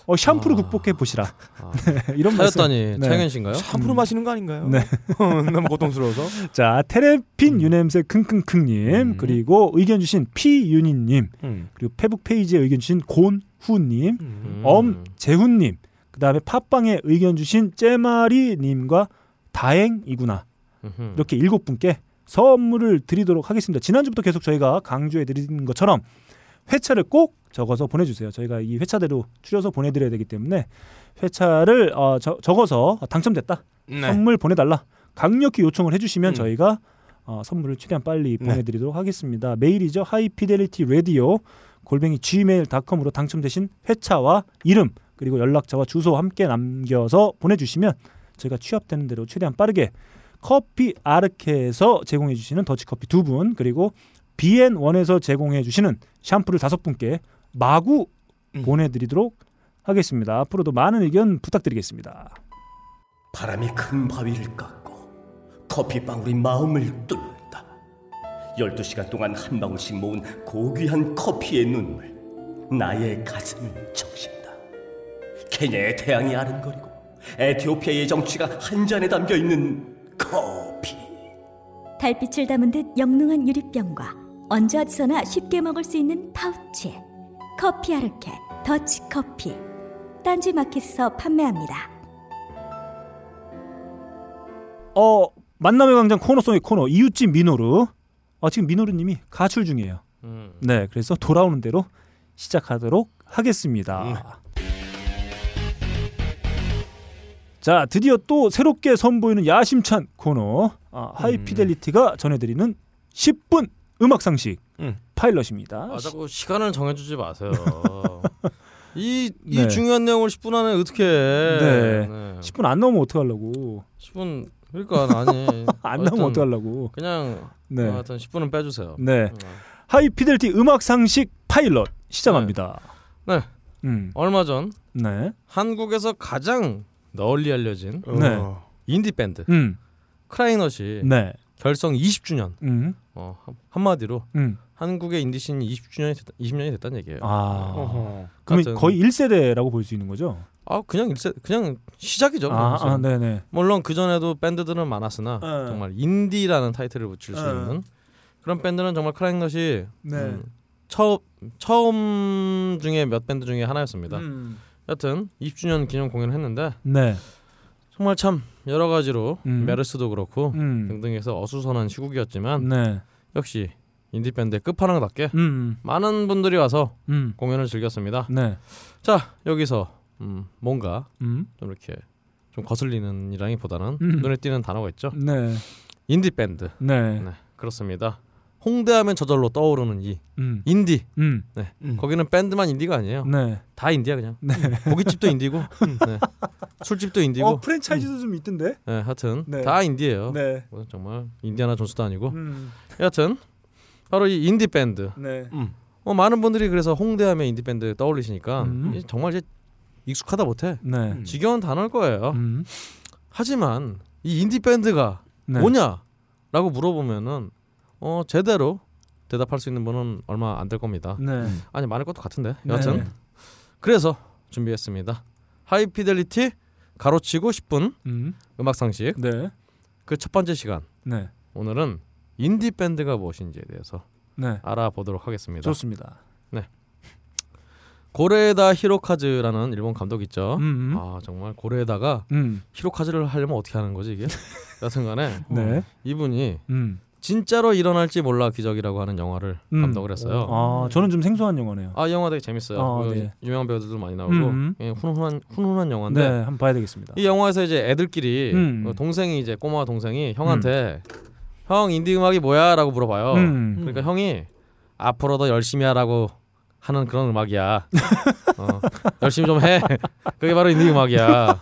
Speaker 1: 어, 샴푸로
Speaker 3: 아.
Speaker 1: 극복해 보시라.
Speaker 3: 아. *laughs*
Speaker 1: 이런 말씀.
Speaker 3: 차였다니
Speaker 1: 네.
Speaker 3: 차영현 씨인가요?
Speaker 2: 샴푸로 마시는 거 아닌가요?
Speaker 1: 네. *laughs*
Speaker 2: 너무 고통스러워서.
Speaker 1: 자 테레핀 유냄새 킁킁킁님
Speaker 2: 음.
Speaker 1: 그리고 의견 주신 피윤희님
Speaker 2: 음.
Speaker 1: 그리고 페북 페이지에 의견 주신 곤후님
Speaker 2: 음.
Speaker 1: 엄재훈님 그다음에 팟빵에 의견 주신 째마리님과 다행이구나
Speaker 3: 음흠.
Speaker 1: 이렇게 일곱 분께 선물을 드리도록 하겠습니다. 지난주부터 계속 저희가 강조해 드린 것처럼 회차를 꼭 적어서 보내주세요. 저희가 이 회차대로 추려서 보내드려야 되기 때문에 회차를 어, 저- 적어서 당첨됐다
Speaker 2: 네.
Speaker 1: 선물 보내달라 강력히 요청을 해주시면
Speaker 2: 음.
Speaker 1: 저희가 어, 선물을 최대한 빨리
Speaker 2: 네.
Speaker 1: 보내드리도록 하겠습니다. 메일이죠 하이피델리티 라디오 골뱅이 gmail.com으로 당첨되신 회차와 이름 그리고 연락처와 주소 함께 남겨서 보내주시면 저희가 취합되는 대로 최대한 빠르게 커피 아르케에서 제공해 주시는 더치커피 두 분 그리고 BN1에서 제공해 주시는 샴푸를 다섯 분께 마구
Speaker 2: 음.
Speaker 1: 보내드리도록 하겠습니다. 앞으로도 많은 의견 부탁드리겠습니다.
Speaker 4: 바람이 큰 바위를 깎고 커피방울이 마음을 뚫는다. 12시간 동안 한 방울씩 모은 고귀한 커피의 눈물 나의 가슴을 적신다. 케냐의 태양이 아른거리고 에티오피아의 정취가 한 잔에 담겨 있는 커피.
Speaker 5: 달빛을 담은 듯 영롱한 유리병과 언제 어디서나 쉽게 먹을 수 있는 파우치 커피 아르케 더치 커피 딴지 마켓에서 판매합니다.
Speaker 1: 어 만남의 광장 코너송의 코너 이웃집 미노루 어, 지금 미노루님이 가출 중이에요.
Speaker 3: 음.
Speaker 1: 네, 그래서 돌아오는 대로 시작하도록 하겠습니다.
Speaker 3: 음.
Speaker 1: 자, 드디어 또 새롭게 선보이는 야심찬 코너 아, 하이피델리티가 전해드리는 10분 음악 상식
Speaker 2: 음.
Speaker 1: 파일럿입니다.
Speaker 3: 아 자꾸 시간을 정해주지 마세요. *laughs* 이, 이
Speaker 1: 네.
Speaker 3: 중요한 내용을 10분 안에 어떻게 해?
Speaker 1: 네.
Speaker 3: 네.
Speaker 1: 10분 안 넘으면 어떡하려고.
Speaker 3: 10분 그러니까 아니 *laughs*
Speaker 1: 안 나오면 어떡하려고.
Speaker 3: 그냥
Speaker 1: 네.
Speaker 3: 어, 하여튼 10분은 빼주세요.
Speaker 1: 네.
Speaker 3: 어.
Speaker 1: 하이피델리티 음악 상식 파일럿 시작합니다.
Speaker 3: 네.
Speaker 1: 음.
Speaker 3: 얼마 전
Speaker 1: 네.
Speaker 3: 한국에서 가장 널리 알려진
Speaker 1: 네.
Speaker 2: 어.
Speaker 3: 인디 밴드
Speaker 1: 음.
Speaker 3: 크라잉넛이
Speaker 1: 네.
Speaker 3: 결성 20주년
Speaker 1: 음.
Speaker 3: 어, 한- 한마디로
Speaker 1: 음.
Speaker 3: 한국의 인디 씬이 20주년이 됐다, 20년이 됐다는 얘기예요.
Speaker 1: 아.
Speaker 2: 어허.
Speaker 1: 그러면 거의 1세대라고 볼 수 있는 거죠?
Speaker 3: 아 그냥 일세 그냥 시작이죠.
Speaker 1: 아, 아, 네, 네.
Speaker 3: 물론 그 전에도 밴드들은 많았으나
Speaker 1: 네.
Speaker 3: 정말 인디라는 타이틀을 붙일 수
Speaker 1: 네.
Speaker 3: 있는 그런 밴드는 정말 크라잉넛이
Speaker 1: 네.
Speaker 3: 음, 처음 처음 중에 몇 밴드 중에 하나였습니다.
Speaker 1: 음.
Speaker 3: 여튼 20주년 기념 공연을 했는데
Speaker 1: 네.
Speaker 3: 정말 참 여러 가지로
Speaker 1: 음.
Speaker 3: 메르스도 그렇고
Speaker 1: 음.
Speaker 3: 등등해서 어수선한 시국이었지만
Speaker 1: 네.
Speaker 3: 역시 인디 밴드의 끝판왕답게
Speaker 1: 음.
Speaker 3: 많은 분들이 와서
Speaker 1: 음.
Speaker 3: 공연을 즐겼습니다.
Speaker 1: 네.
Speaker 3: 자 여기서 음, 뭔가
Speaker 1: 음.
Speaker 3: 좀 이렇게 좀 거슬리는 이라기보다는
Speaker 1: 음.
Speaker 3: 눈에 띄는 단어가 있죠.
Speaker 1: 네.
Speaker 3: 인디 밴드.
Speaker 1: 네.
Speaker 3: 네, 그렇습니다. 홍대하면 저절로 떠오르는 이
Speaker 1: 음.
Speaker 3: 인디.
Speaker 1: 음.
Speaker 3: 네,
Speaker 2: 음.
Speaker 3: 거기는 밴드만 인디가 아니에요.
Speaker 1: 네.
Speaker 3: 다 인디야 그냥.
Speaker 1: 네.
Speaker 3: 고깃집도 인디고, 네. 술집도 인디고.
Speaker 1: 어, 프랜차이즈도 좀 있던데.
Speaker 3: 네, 하여튼
Speaker 1: 네.
Speaker 3: 다 인디예요.
Speaker 1: 네.
Speaker 3: 뭐 정말 인디아나 존스도 아니고.
Speaker 1: 음.
Speaker 3: 여하튼 바로 이 인디 밴드.
Speaker 1: 네.
Speaker 3: 어, 많은 분들이 그래서 홍대하면 인디 밴드 떠올리시니까
Speaker 1: 음.
Speaker 3: 이 정말 이제 익숙하다 못해
Speaker 1: 네.
Speaker 3: 지겨운 단어일 거예요.
Speaker 1: 음.
Speaker 3: 하지만 이 인디 밴드가
Speaker 1: 네.
Speaker 3: 뭐냐라고 물어보면은 어 제대로 대답할 수 있는 분은 얼마 안 될 겁니다.
Speaker 1: 네.
Speaker 3: 아니 많을 것도 같은데
Speaker 1: 네.
Speaker 3: 여하튼 그래서 준비했습니다. 하이피델리티 가로치고 10분
Speaker 1: 음.
Speaker 3: 음악 상식
Speaker 1: 네.
Speaker 3: 그 첫 번째 시간
Speaker 1: 네.
Speaker 3: 오늘은 인디 밴드가 무엇인지에 대해서
Speaker 1: 네.
Speaker 3: 알아보도록 하겠습니다.
Speaker 1: 좋습니다.
Speaker 3: 고레다 히로카즈라는 일본 감독 있죠.
Speaker 1: 음.
Speaker 3: 아 정말 고레다가
Speaker 1: 음.
Speaker 3: 히로카즈를 하려면 어떻게 하는 거지 이게? *laughs* 여튼간에
Speaker 1: 네.
Speaker 3: 이분이
Speaker 1: 음.
Speaker 3: 진짜로 일어날지 몰라 기적이라고 하는 영화를
Speaker 1: 음.
Speaker 3: 감독을 했어요.
Speaker 1: 아, 저는 좀 생소한 영화네요.
Speaker 3: 아, 이 영화 되게 재밌어요.
Speaker 1: 아,
Speaker 3: 그
Speaker 1: 네.
Speaker 3: 유명한 배우들도 많이 나오고
Speaker 1: 음.
Speaker 3: 예, 훈훈한 훈훈한 영화인데
Speaker 1: 네, 한번 봐야 되겠습니다.
Speaker 3: 이 영화에서 이제 애들끼리
Speaker 1: 음.
Speaker 3: 어, 동생이 이제 꼬마 동생이 형한테 형 인디 음악이 뭐야라고 물어봐요.
Speaker 1: 음.
Speaker 3: 그러니까 형이 앞으로도 열심히 하라고 하는 그런 음악이야. *laughs* 어, 열심히 좀 해. 그게 바로 인디 음악이야.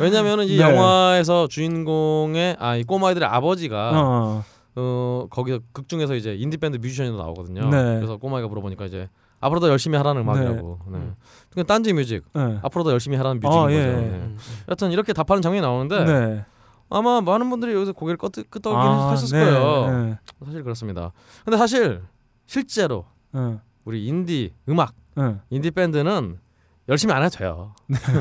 Speaker 3: 왜냐면은 이
Speaker 1: 네.
Speaker 3: 영화에서 주인공의 아 이 꼬마 아이들의 아버지가
Speaker 1: 어.
Speaker 3: 어 거기서 극 중에서 이제 인디 밴드 뮤지션으로 나오거든요.
Speaker 1: 네.
Speaker 3: 그래서 꼬마 아이가 물어보니까 이제 앞으로도 열심히 하라는 음악이라고. 네. 그러니까 딴지 뮤직
Speaker 1: 네.
Speaker 3: 앞으로도 열심히 하라는 뮤직인
Speaker 1: 아,
Speaker 3: 거죠.
Speaker 1: 예.
Speaker 3: 네. 여튼 이렇게 답하는 장면이 나오는데
Speaker 1: 네.
Speaker 3: 아마 많은 분들이 여기서 고개를 끄덕, 끄덕이긴
Speaker 1: 아,
Speaker 3: 하셨을
Speaker 1: 네,
Speaker 3: 거예요.
Speaker 1: 네.
Speaker 3: 사실 그렇습니다. 근데 사실 실제로
Speaker 1: 네.
Speaker 3: 우리 인디 음악
Speaker 1: 네.
Speaker 3: 인디 밴드는 열심히 안 해도 돼요.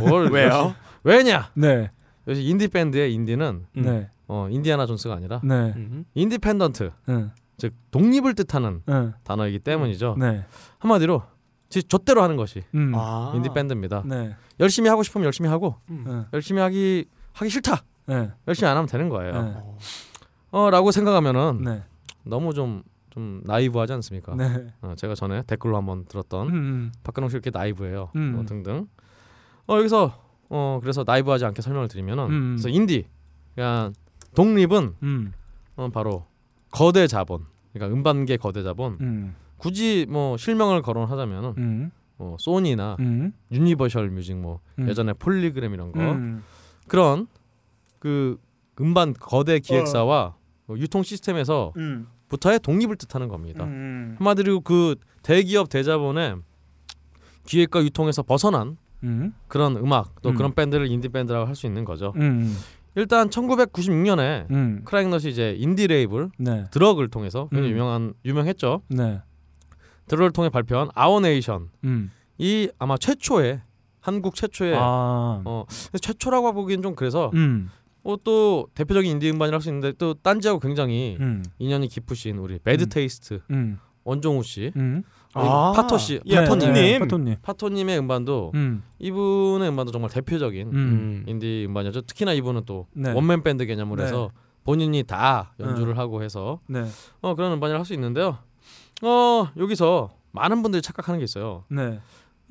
Speaker 3: 뭘
Speaker 2: 왜요?
Speaker 3: 왜냐?
Speaker 1: 네.
Speaker 3: 요새 인디 밴드의 인디는
Speaker 1: 네.
Speaker 3: 어, 인디아나 존스가 아니라
Speaker 1: 네.
Speaker 2: 음.
Speaker 3: independent
Speaker 1: 네.
Speaker 3: 즉 독립을 뜻하는
Speaker 1: 네.
Speaker 3: 단어이기 때문이죠.
Speaker 1: 네.
Speaker 3: 한마디로 지 좆대로 하는 것이
Speaker 1: 음.
Speaker 2: 아.
Speaker 3: 인디 밴드입니다.
Speaker 1: 네.
Speaker 3: 열심히 하고 싶으면 열심히 하고
Speaker 1: 네.
Speaker 3: 열심히 하기 하기 싫다.
Speaker 1: 네.
Speaker 3: 열심히 안 하면 되는 거예요.
Speaker 1: 네.
Speaker 3: 어라고 생각하면은
Speaker 1: 네.
Speaker 3: 너무 좀좀 나이브하지 않습니까?
Speaker 1: 네.
Speaker 3: 어, 제가 전에 댓글로 한번 들었던
Speaker 1: 음.
Speaker 3: 박근홍 씨 이렇게 나이브해요.
Speaker 1: 음.
Speaker 3: 어, 등등. 어 여기서 어 그래서 나이브하지 않게 설명을 드리면은
Speaker 1: 음.
Speaker 3: 그래서 인디 그러니까 독립은
Speaker 1: 음.
Speaker 3: 어, 바로 거대 자본 그러니까 음반계 거대 자본
Speaker 1: 음.
Speaker 3: 굳이 뭐 실명을 거론하자면은
Speaker 1: 음.
Speaker 3: 뭐 소니나
Speaker 1: 음.
Speaker 3: 유니버셜 뮤직 뭐
Speaker 1: 음.
Speaker 3: 예전에 폴리그램 이런 거
Speaker 1: 음.
Speaker 3: 그런 그 음반 거대 기획사와 어, 유통 시스템에서
Speaker 1: 음.
Speaker 3: 부터의 독립을 뜻하는 겁니다.
Speaker 1: 음.
Speaker 3: 한마디로 그 대기업 대자본의 기획과 유통에서 벗어난
Speaker 1: 음.
Speaker 3: 그런 음악 또
Speaker 1: 음.
Speaker 3: 그런 밴드를 인디 밴드라고 할 수 있는 거죠.
Speaker 1: 음.
Speaker 3: 일단 1996년에
Speaker 1: 음.
Speaker 3: 크라잉넛이 이제 인디 레이블
Speaker 1: 네.
Speaker 3: 드럭을 통해서 굉장히
Speaker 1: 음.
Speaker 3: 유명한 유명했죠.
Speaker 1: 네.
Speaker 3: 드럭을 통해 발표한 아워네이션
Speaker 1: 음.
Speaker 3: 이 아마 최초의 한국 최초의
Speaker 1: 아.
Speaker 3: 어 최초라고 보기엔 좀 그래서
Speaker 1: 음.
Speaker 3: 어, 또 대표적인 인디 음반이라 할 수 있는데 또 딴지하고 굉장히
Speaker 1: 음.
Speaker 3: 인연이 깊으신 우리 Bad
Speaker 1: 음.
Speaker 3: Taste
Speaker 1: 음.
Speaker 3: 원종우 씨
Speaker 1: 음.
Speaker 2: 아.
Speaker 3: 파토 씨
Speaker 2: 예,
Speaker 3: 파토님
Speaker 2: 파토님.
Speaker 1: 파토님.
Speaker 3: 파토님의 음반도
Speaker 1: 음.
Speaker 3: 이분의 음반도 정말 대표적인
Speaker 1: 음.
Speaker 3: 인디 음반이었죠. 특히나 이분은 또
Speaker 1: 네.
Speaker 3: 원맨 밴드 개념으로
Speaker 1: 네.
Speaker 3: 해서 본인이 다 연주를 하고 해서
Speaker 1: 네.
Speaker 3: 어, 그런 음반이라 할수 있는데요. 어 여기서 많은 분들이 착각하는 게 있어요.
Speaker 1: 네.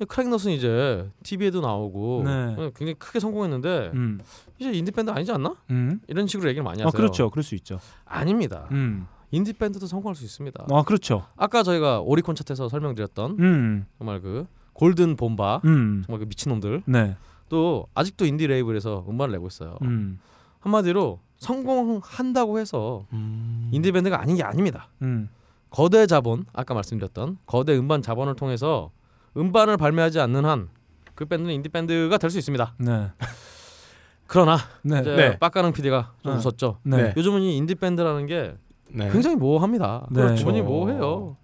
Speaker 3: 크라잉넛은 이제 TV에도 나오고
Speaker 1: 네.
Speaker 3: 어, 굉장히 크게 성공했는데
Speaker 1: 음.
Speaker 3: 이제 인디 밴드 아니지 않나?
Speaker 1: 음.
Speaker 3: 이런 식으로 얘기를 많이
Speaker 1: 아,
Speaker 3: 하세요.
Speaker 1: 그렇죠. 그럴 수 있죠.
Speaker 3: 아닙니다.
Speaker 1: 음.
Speaker 3: 인디 밴드도 성공할 수 있습니다.
Speaker 1: 아, 그렇죠.
Speaker 3: 아까 저희가 오리콘 차트에서 설명드렸던
Speaker 1: 음.
Speaker 3: 정말 그 골든 봄바
Speaker 1: 음.
Speaker 3: 정말 그 미친 놈들
Speaker 1: 네.
Speaker 3: 또 아직도 인디 레이블에서 음반을 내고 있어요.
Speaker 1: 음.
Speaker 3: 한마디로 성공한다고 해서
Speaker 2: 음.
Speaker 3: 인디 밴드가 아닌 게 아닙니다.
Speaker 1: 음.
Speaker 3: 거대 자본 아까 말씀드렸던 거대 음반 자본을 통해서 음반을 발매하지 않는 한 그 밴드는 인디 밴드가 될 수 있습니다.
Speaker 1: 네.
Speaker 3: 그러나
Speaker 1: 네.
Speaker 3: 이제
Speaker 2: 네.
Speaker 3: 빡가능 PD가 좀
Speaker 1: 어.
Speaker 3: 웃었죠.
Speaker 1: 네.
Speaker 2: 네.
Speaker 3: 요즘은 이 인디 밴드라는 게
Speaker 2: 네.
Speaker 3: 굉장히 모호합니다.
Speaker 1: 네. 그렇죠.
Speaker 3: 기분이 모호해요.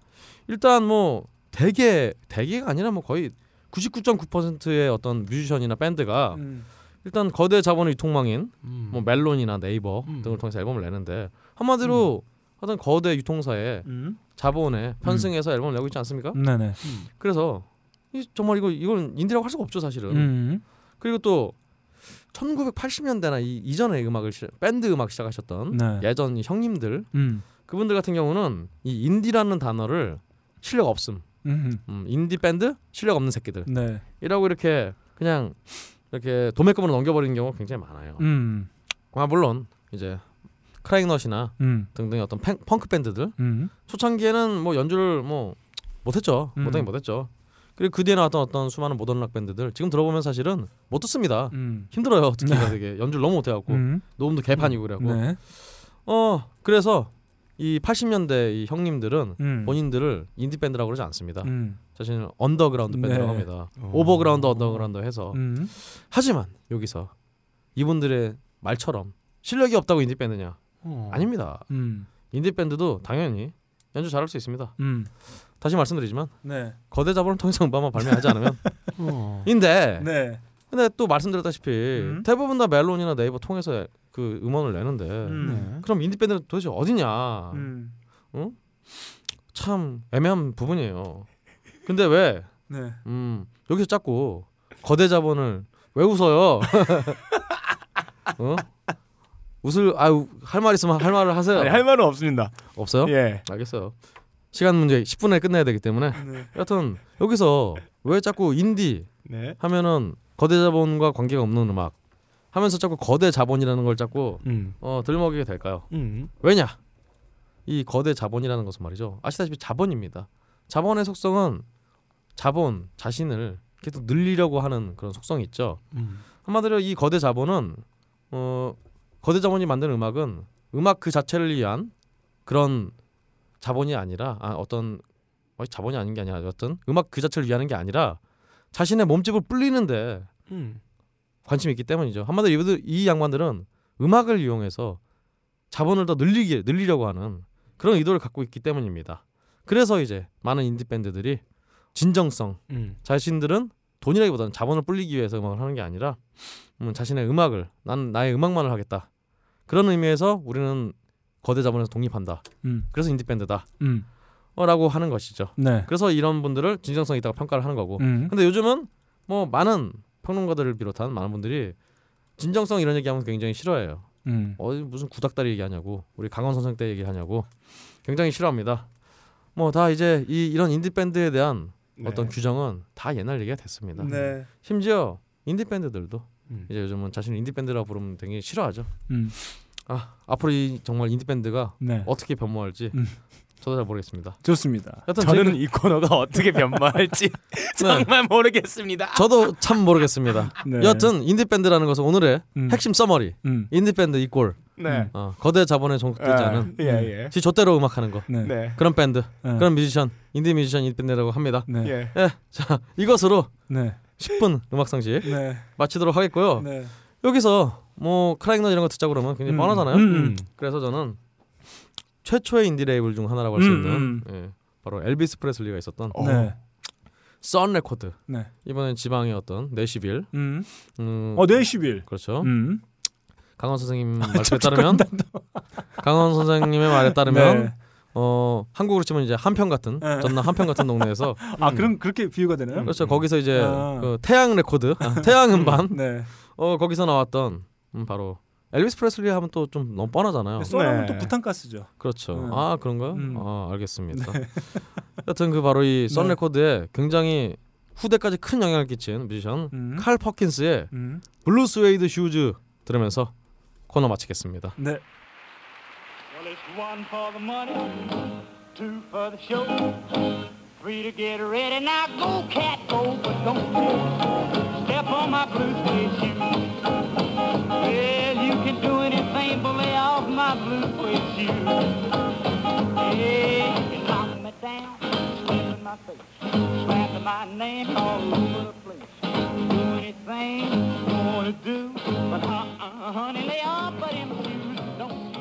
Speaker 3: 일단 뭐 대개 대개가 아니라 뭐 거의 99.9%의 어떤 뮤지션이나 밴드가
Speaker 1: 음.
Speaker 3: 일단 거대 자본의 유통망인
Speaker 2: 음.
Speaker 3: 뭐 멜론이나 네이버
Speaker 2: 음.
Speaker 3: 등을 통해서 앨범을 내는데 한마디로 어떤 거대 유통사의
Speaker 1: 음.
Speaker 3: 자본에 편승해서 앨범을 내고 있지 않습니까?
Speaker 1: 네네.
Speaker 3: 그래서 이, 정말 이거 이건 인디라고 할 수가 없죠 사실은.
Speaker 1: 음.
Speaker 3: 그리고 또 1980년대나 이 이전의 음악을 시, 밴드 음악 시작하셨던
Speaker 1: 네.
Speaker 3: 예전 이 형님들
Speaker 1: 음.
Speaker 3: 그분들 같은 경우는 이 인디라는 단어를 실력 없음,
Speaker 1: 음.
Speaker 3: 음, 인디 밴드 실력 없는 새끼들이라고
Speaker 1: 네.
Speaker 3: 이렇게 그냥 이렇게 도매금으로 넘겨버리는 경우가 굉장히 많아요.
Speaker 1: 음.
Speaker 3: 아 물론 이제 크라잉넛이나
Speaker 1: 음.
Speaker 3: 등등의 어떤 펑, 펑크 밴드들
Speaker 1: 음.
Speaker 3: 초창기에는 뭐 연주를 뭐 못했죠,
Speaker 1: 음.
Speaker 3: 못하긴 못했죠. 그리고 그 뒤에 나왔던 어떤 수많은 모던 락 밴드들 지금 들어보면 사실은 못 듣습니다.
Speaker 1: 음.
Speaker 3: 힘들어요 듣기가 되게 연주를 너무 못해갖고
Speaker 1: 음.
Speaker 3: 녹음도 개판이고 그래갖고
Speaker 1: 네.
Speaker 3: 어 그래서 이 80년대 이 형님들은
Speaker 1: 음.
Speaker 3: 본인들을 인디 밴드라고 그러지 않습니다.
Speaker 1: 음.
Speaker 3: 자신을 언더그라운드 밴드라고
Speaker 1: 네.
Speaker 3: 합니다.
Speaker 2: 어.
Speaker 3: overground 언더그라운드 해서
Speaker 1: 음.
Speaker 3: 하지만 여기서 이분들의 말처럼 실력이 없다고 인디 밴드냐?
Speaker 2: 어.
Speaker 3: 아닙니다.
Speaker 1: 음.
Speaker 3: 인디 밴드도 당연히 연주 잘할 수 있습니다.
Speaker 1: 음.
Speaker 3: 다시 말씀드리지만
Speaker 1: 네.
Speaker 3: 거대 자본을 통해서 음반만 발매하지 않으면 *laughs*
Speaker 2: 어.
Speaker 3: 인데
Speaker 1: 네.
Speaker 3: 근데 또 말씀드렸다시피
Speaker 1: 음.
Speaker 3: 대부분 다 멜론이나 네이버 통해서 그 음원을 내는데
Speaker 1: 음.
Speaker 3: 그럼 인디 밴드는 도대체 어디냐?
Speaker 1: 음.
Speaker 3: 참 애매한 부분이에요. 근데 왜
Speaker 1: 네.
Speaker 3: 음, 여기서 자꾸 거대 자본을 왜 웃어요? *laughs* 어? 웃을 아유 할 말 있으면 할 말을 하세요.
Speaker 2: 아니, 할 말은 없습니다.
Speaker 3: 없어요?
Speaker 2: 예.
Speaker 3: 알겠어요. 시간 문제 10분에 끝내야 되기 때문에 *laughs*
Speaker 1: 네.
Speaker 3: 여하튼 여기서 왜 자꾸 인디
Speaker 2: 네.
Speaker 3: 하면은 거대 자본과 관계가 없는 음악 하면서 자꾸 거대 자본이라는 걸 자꾸
Speaker 2: 음.
Speaker 3: 어, 들먹이게 될까요?
Speaker 2: 음.
Speaker 3: 왜냐? 이 거대 자본이라는 것은 말이죠. 아시다시피 자본입니다. 자본의 속성은 자본 자신을 계속 늘리려고 하는 그런 속성이 있죠.
Speaker 2: 음.
Speaker 3: 한마디로 이 거대 자본은 어 거대 자본이 만드는 음악은 음악 그 자체를 위한 그런 자본이 아니라 아, 어떤 어, 자본이 아닌 게 아니라 어떤 음악 그 자체를 위하는 게 아니라 자신의 몸집을 불리는데
Speaker 2: 음.
Speaker 3: 관심이 있기 때문이죠. 한마디로 이분들 이 양반들은 음악을 이용해서 자본을 더 늘리게 늘리려고 하는 그런 의도를 갖고 있기 때문입니다. 그래서 이제 많은 인디 밴드들이 진정성
Speaker 2: 음.
Speaker 3: 자신들은 돈이라기보다는 자본을 불리기 위해서 음악을 하는 게 아니라 음, 자신의 음악을 난 나의 음악만을 하겠다 그런 의미에서 우리는 거대 자본에서 독립한다
Speaker 1: 음.
Speaker 3: 그래서 인디 밴드다
Speaker 1: 음.
Speaker 3: 어, 라고 하는 것이죠
Speaker 1: 네.
Speaker 3: 그래서 이런 분들을 진정성 있다고 평가를 하는 거고
Speaker 1: 음.
Speaker 3: 근데 요즘은 뭐 많은 평론가들을 비롯한 많은 분들이 진정성 이런 얘기하면 굉장히 싫어해요
Speaker 1: 음.
Speaker 3: 어 무슨 구닥다리 얘기하냐고 우리 강원 선생 때 얘기하냐고 굉장히 싫어합니다 뭐 다 이제 이 이런 인디 밴드에 대한
Speaker 2: 네.
Speaker 3: 어떤 규정은 다 옛날 얘기가 됐습니다.
Speaker 1: 네.
Speaker 3: 심지어 인디 밴드들도
Speaker 2: 음.
Speaker 3: 이제 요즘은 자신을 인디 밴드라고 부르면 되게 싫어하죠.
Speaker 1: 음.
Speaker 3: 아 앞으로 이 정말 인디 밴드가
Speaker 1: 네.
Speaker 3: 어떻게 변모할지
Speaker 1: 음.
Speaker 3: 저도 잘 모르겠습니다.
Speaker 1: 좋습니다.
Speaker 3: 여튼
Speaker 2: 저는
Speaker 3: 저는
Speaker 2: 이 코너가 어떻게 변모할지 *laughs* 정말 모르겠습니다.
Speaker 3: 저도 참 모르겠습니다.
Speaker 1: 네.
Speaker 3: 여튼 인디 밴드라는 것은 오늘의
Speaker 1: 음.
Speaker 3: 핵심 summary.
Speaker 1: 음.
Speaker 3: 인디 밴드 equal
Speaker 2: 네.
Speaker 3: 어, 거대 자본에 종속되지
Speaker 2: 아,
Speaker 3: 않은
Speaker 2: 예, 예.
Speaker 3: 지 좆대로 음악하는 거
Speaker 1: 네.
Speaker 2: 네.
Speaker 3: 그런 밴드
Speaker 1: 네.
Speaker 3: 그런 뮤지션 인디 뮤지션 인디 밴드라고 합니다.
Speaker 1: 네.
Speaker 2: 예.
Speaker 3: 예, 자 이것으로
Speaker 1: 네.
Speaker 3: 10분 음악 상식
Speaker 1: 네.
Speaker 3: 마치도록 하겠고요.
Speaker 1: 네.
Speaker 3: 여기서 뭐 크라잉넛 이런 거 듣자 그러면 굉장히
Speaker 1: 음.
Speaker 3: 뻔하잖아요.
Speaker 1: 음, 음.
Speaker 3: 그래서 저는 최초의 인디 레이블 중 하나라고 할수
Speaker 1: 음,
Speaker 3: 있는
Speaker 1: 음.
Speaker 3: 예, 바로 엘비스 프레슬리가 있었던
Speaker 2: 어.
Speaker 1: 네.
Speaker 3: 썬 레코드
Speaker 1: 네.
Speaker 3: 이번엔 지방의 어떤 내시빌
Speaker 1: 음.
Speaker 3: 음,
Speaker 1: 어, 내시빌.
Speaker 3: 그렇죠.
Speaker 1: 음.
Speaker 3: 강원 선생님 *laughs* 말에 따르면 강원 선생님의 말에 따르면
Speaker 1: 네.
Speaker 3: 어 한국으로 치면 이제 함평 같은
Speaker 1: 네.
Speaker 3: 전남 함평 같은 동네에서 *laughs*
Speaker 1: 아, 그럼 그렇게 비유가 되나요?
Speaker 3: 그렇죠. 거기서 이제
Speaker 1: 아.
Speaker 3: 그 태양 레코드, 아, 태양 음반
Speaker 1: 네.
Speaker 3: 어 거기서 나왔던 음, 바로 엘비스 프레슬리 하면 또 좀 너무 뻔하잖아요.
Speaker 1: 쏘라면
Speaker 2: 네.
Speaker 1: 또 부탄가스죠.
Speaker 3: 그렇죠.
Speaker 1: 네.
Speaker 3: 아 그런가요?
Speaker 1: 음.
Speaker 3: 아 알겠습니다. *laughs* 여튼 그 바로 이 썬
Speaker 1: 네.
Speaker 3: 레코드에 굉장히 후대까지 큰 영향을 끼친 뮤지션
Speaker 1: 음.
Speaker 3: 칼 퍼킨스의
Speaker 1: 음.
Speaker 3: Blue Suede Shoes 들으면서 코너 마치겠습니다.
Speaker 1: 네.
Speaker 6: Well, it's one for the money, two for the show, three to get ready. Now go, cat, go, but don't step on my blue suede shoe. Well, you can do it blue suede shoes. Yeah, you can knock me down, spit in my face, slapping my name all over the place. Do anything you wanna do, but uh-uh, honey, lay off of them shoes. Don't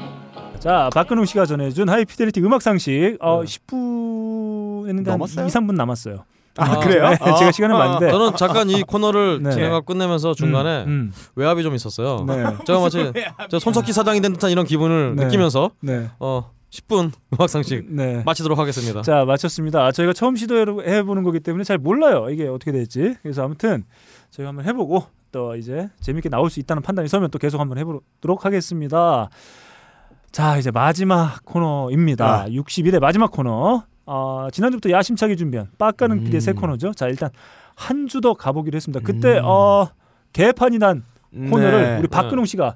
Speaker 1: 자, 박근홍 씨가 전해준 하이피델리티 음악 상식 어, 10분 했는데 한
Speaker 2: 넘었어요?
Speaker 1: 2, 3분 남았어요.
Speaker 2: 아,
Speaker 3: 아,
Speaker 2: 그래요?
Speaker 1: 네,
Speaker 2: 아,
Speaker 1: 제가 시간을
Speaker 2: 아,
Speaker 1: 봤는데
Speaker 3: 저는 잠깐 이 코너를
Speaker 1: 네.
Speaker 3: 진행하고 끝내면서 중간에
Speaker 1: 음,
Speaker 3: 외압이 좀 있었어요.
Speaker 1: 음. 네.
Speaker 3: 제가 마치 저 손석희 사장이 된 듯한 이런 기분을
Speaker 1: 네.
Speaker 3: 느끼면서
Speaker 1: 네.
Speaker 3: 어 10분 음악 상식
Speaker 1: 네.
Speaker 3: 마치도록 하겠습니다.
Speaker 1: 자, 마쳤습니다. 저희가 처음 시도해 보는 거기 때문에 잘 몰라요. 이게 어떻게 될지. 그래서 아무튼 저희가 한번 해 보고 또 이제 재밌게 나올 수 있다는 판단이 서면 또 계속 한번 해 보도록 하겠습니다. 자, 이제 마지막 코너입니다.
Speaker 2: 아.
Speaker 1: 61회 마지막 코너. 아, 지난주부터 야심차게 준비한 빡가는
Speaker 2: 음.
Speaker 1: PD의 새 코너죠. 자, 일단 한 주 더 가보기로 했습니다. 그때
Speaker 2: 음.
Speaker 1: 어 개판이 난 코너를
Speaker 2: 네.
Speaker 1: 우리 박근홍 씨가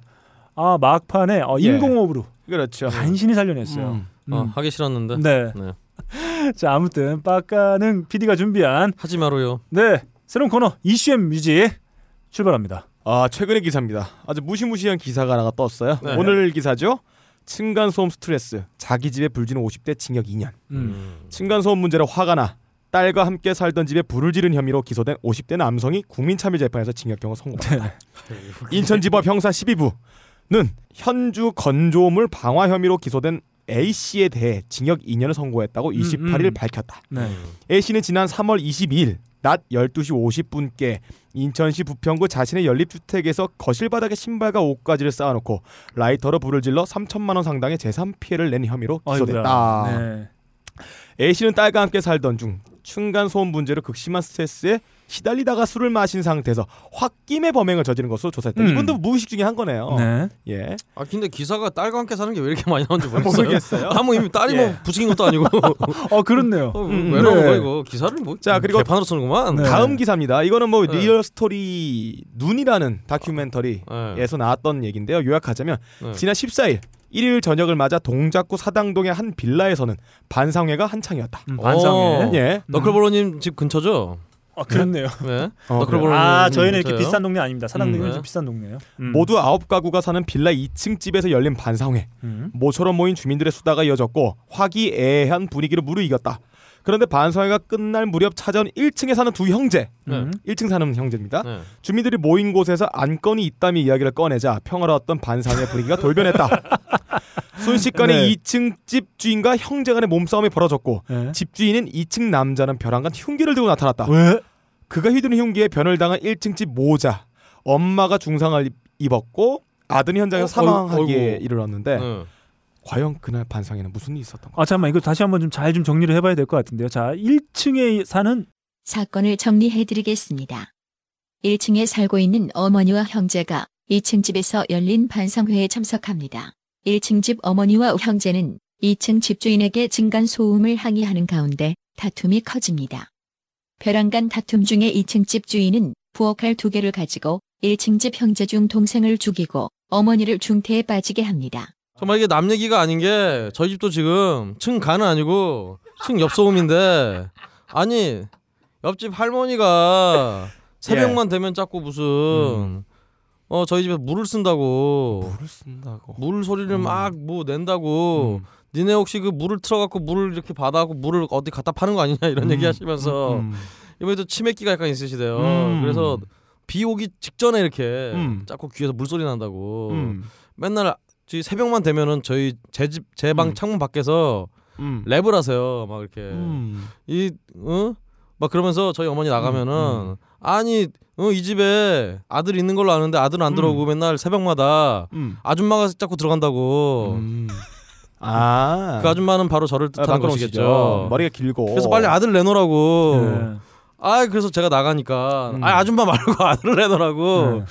Speaker 1: 아 막판에 어,
Speaker 2: 예.
Speaker 1: 인공호흡으로
Speaker 2: 그렇죠.
Speaker 1: 간신히 살려냈어요.
Speaker 2: 음.
Speaker 3: 어,
Speaker 1: 음.
Speaker 3: 하기 싫었는데
Speaker 1: 네.
Speaker 3: 네. *laughs*
Speaker 1: 자 아무튼 빡가는 PD가 준비한
Speaker 3: 하지 마로요.
Speaker 1: 네 새로운 코너 이슈엠 뮤직 출발합니다.
Speaker 2: 아 최근의 기사입니다. 아주 무시무시한 기사가 하나가 떴어요.
Speaker 3: 네.
Speaker 2: 오늘 기사죠. 층간 소음 스트레스 자기 집에 불지는 50대 징역 2년.
Speaker 1: 음.
Speaker 2: 층간 소음 문제로 화가 나 딸과 함께 살던 집에 불을 지른 혐의로 기소된 50대 남성이 국민참여재판에서 징역형을 선고받았다. *laughs* 인천지법 형사 12부는 현주 건조물 방화 혐의로 기소된 A 씨에 대해 징역 2년을 선고했다고 28일
Speaker 1: 음.
Speaker 2: 밝혔다.
Speaker 1: 네.
Speaker 2: A 씨는 지난 3월 22일 낮 12시 50분께 인천시 부평구 자신의 연립주택에서 거실 바닥에 신발과 옷가지를 쌓아놓고 라이터로 불을 질러 3천만 원 상당의 재산 피해를 낸 혐의로 기소됐다.
Speaker 1: 네.
Speaker 2: A 씨는 딸과 함께 살던 중 층간 소음 문제로 극심한 스트레스에 시달리다가 술을 마신 상태에서 홧김에 범행을 저지른 것으로 조사했다.
Speaker 1: 음.
Speaker 2: 이분도 무의식 중에 한 거네요.
Speaker 1: 네.
Speaker 2: 예.
Speaker 3: 아 근데 기사가 딸과 함께 사는 게 왜 이렇게 많이 나오는지 *laughs* 모르겠어요.
Speaker 2: 모르겠어요.
Speaker 3: 아무 이미 딸이 뭐
Speaker 2: 예.
Speaker 3: 부추긴 것도 아니고 *laughs*
Speaker 1: 어 그렇네요.
Speaker 3: 어,
Speaker 2: 음,
Speaker 3: 왜 나온
Speaker 1: 네.
Speaker 3: 거야 이거 기사를 뭐
Speaker 2: 자, 그리고
Speaker 3: 개판으로 쓰는구만.
Speaker 1: 네.
Speaker 2: 다음 기사입니다. 이거는 뭐
Speaker 3: 네.
Speaker 2: 리얼 스토리 눈이라는 다큐멘터리에서
Speaker 3: 네.
Speaker 2: 나왔던 얘기인데요. 요약하자면
Speaker 3: 네.
Speaker 2: 지난 14일 일요일 저녁을 맞아 동작구 사당동의 한 빌라에서는 반상회가 한창이었다.
Speaker 1: 음, 반상회.
Speaker 3: 어.
Speaker 2: 예.
Speaker 3: 너클볼러님 집 근처죠?
Speaker 1: 아 그렇네요.
Speaker 3: 네.
Speaker 2: 어,
Speaker 1: 아 저희는 이렇게? 비싼 동네 아닙니다. 사당동은
Speaker 3: 음,
Speaker 1: 좀
Speaker 3: 네.
Speaker 1: 비싼 동네예요. 음.
Speaker 2: 모두 아홉 가구가 사는 빌라 2층 집에서 열린 반상회.
Speaker 1: 음.
Speaker 2: 모처럼 모인 주민들의 수다가 이어졌고 화기애애한 분위기로 무르익었다. 그런데 반상회가 끝날 무렵 찾아온 1층에 사는 두 형제.
Speaker 3: 네.
Speaker 1: 음.
Speaker 2: 1층 사는 형제입니다.
Speaker 3: 네.
Speaker 2: 주민들이 모인 곳에서 안건이 있다며 이야기를 꺼내자 평화로웠던 반상회 분위기가 돌변했다. *laughs* 순식간에
Speaker 1: 네.
Speaker 2: 2층 집 주인과 형제 간의 몸싸움이 벌어졌고
Speaker 1: 네.
Speaker 2: 집 주인은 2층 남자는 벼랑간 흉기를 들고 나타났다.
Speaker 1: 왜?
Speaker 2: 그가 휘두른 흉기에 변을 당한 1층 집 모자. 엄마가 중상을 입- 입었고 아들이 현장에서
Speaker 3: 어,
Speaker 2: 사망하기에. 이르렀는데
Speaker 3: 네.
Speaker 2: 과연 그날 반상회는 무슨 일이 있었던 거야?
Speaker 1: 아 잠깐만 이거 다시 한번 좀잘좀 정리를 해봐야 될 것 같은데요. 자 1층에 사는
Speaker 7: 사건을 정리해드리겠습니다. 1층에 살고 있는 어머니와 형제가 2층 집에서 열린 반상회에 참석합니다. 1층 집 어머니와 형제는 2층 집주인에게 층간 소음을 항의하는 가운데 다툼이 커집니다. 벼랑 간 다툼 중에 2층 집 주인은 부엌칼 두 개를 가지고 1층 집 형제 중 동생을 죽이고 어머니를 중태에 빠지게 합니다.
Speaker 3: 정말 이게 남 얘기가 아닌 게 저희 집도 지금 층 가는 아니고 층 옆소음인데 아니 옆집 할머니가 새벽만 되면 자꾸 무슨 어 저희 집에 물을 쓴다고
Speaker 2: 물을 쓴다고.
Speaker 3: 물 소리를
Speaker 2: 음.
Speaker 3: 막뭐 낸다고
Speaker 2: 음.
Speaker 3: 니네 혹시 그 물을 틀어갖고 물을 이렇게 받아갖고 물을 어디 갖다 파는 거 아니냐 이런
Speaker 2: 음.
Speaker 3: 얘기 하시면서
Speaker 2: 음.
Speaker 3: 이번에도 치매기가 약간 있으시대요
Speaker 2: 음.
Speaker 3: 그래서 비 오기 직전에 이렇게
Speaker 2: 음.
Speaker 3: 자꾸 귀에서 물소리 난다고
Speaker 2: 음.
Speaker 3: 맨날 저희 새벽만 되면은 저희 제 집 제방
Speaker 2: 음.
Speaker 3: 창문 밖에서
Speaker 2: 음.
Speaker 3: 랩을 하세요 막 이렇게
Speaker 2: 음.
Speaker 3: 이어 막 그러면서 저희 어머니 나가면은
Speaker 2: 음.
Speaker 3: 아니 어, 이 집에 아들 있는 걸로 아는데 아들은 안
Speaker 2: 음.
Speaker 3: 들어오고 맨날 새벽마다
Speaker 2: 음.
Speaker 3: 아줌마가 자꾸 들어간다고
Speaker 2: 음. *laughs* 아.
Speaker 3: 그 아줌마는 바로 저를
Speaker 2: 아,
Speaker 3: 뜻하는
Speaker 2: 박근홍
Speaker 3: 것이겠죠.
Speaker 2: 머리가 길고.
Speaker 3: 그래서 빨리 아들 내놓으라고.
Speaker 1: 네.
Speaker 3: 아 그래서 제가 나가니까
Speaker 2: 음.
Speaker 3: 아 아줌마 말고 *laughs* 아들을 내놓으라고.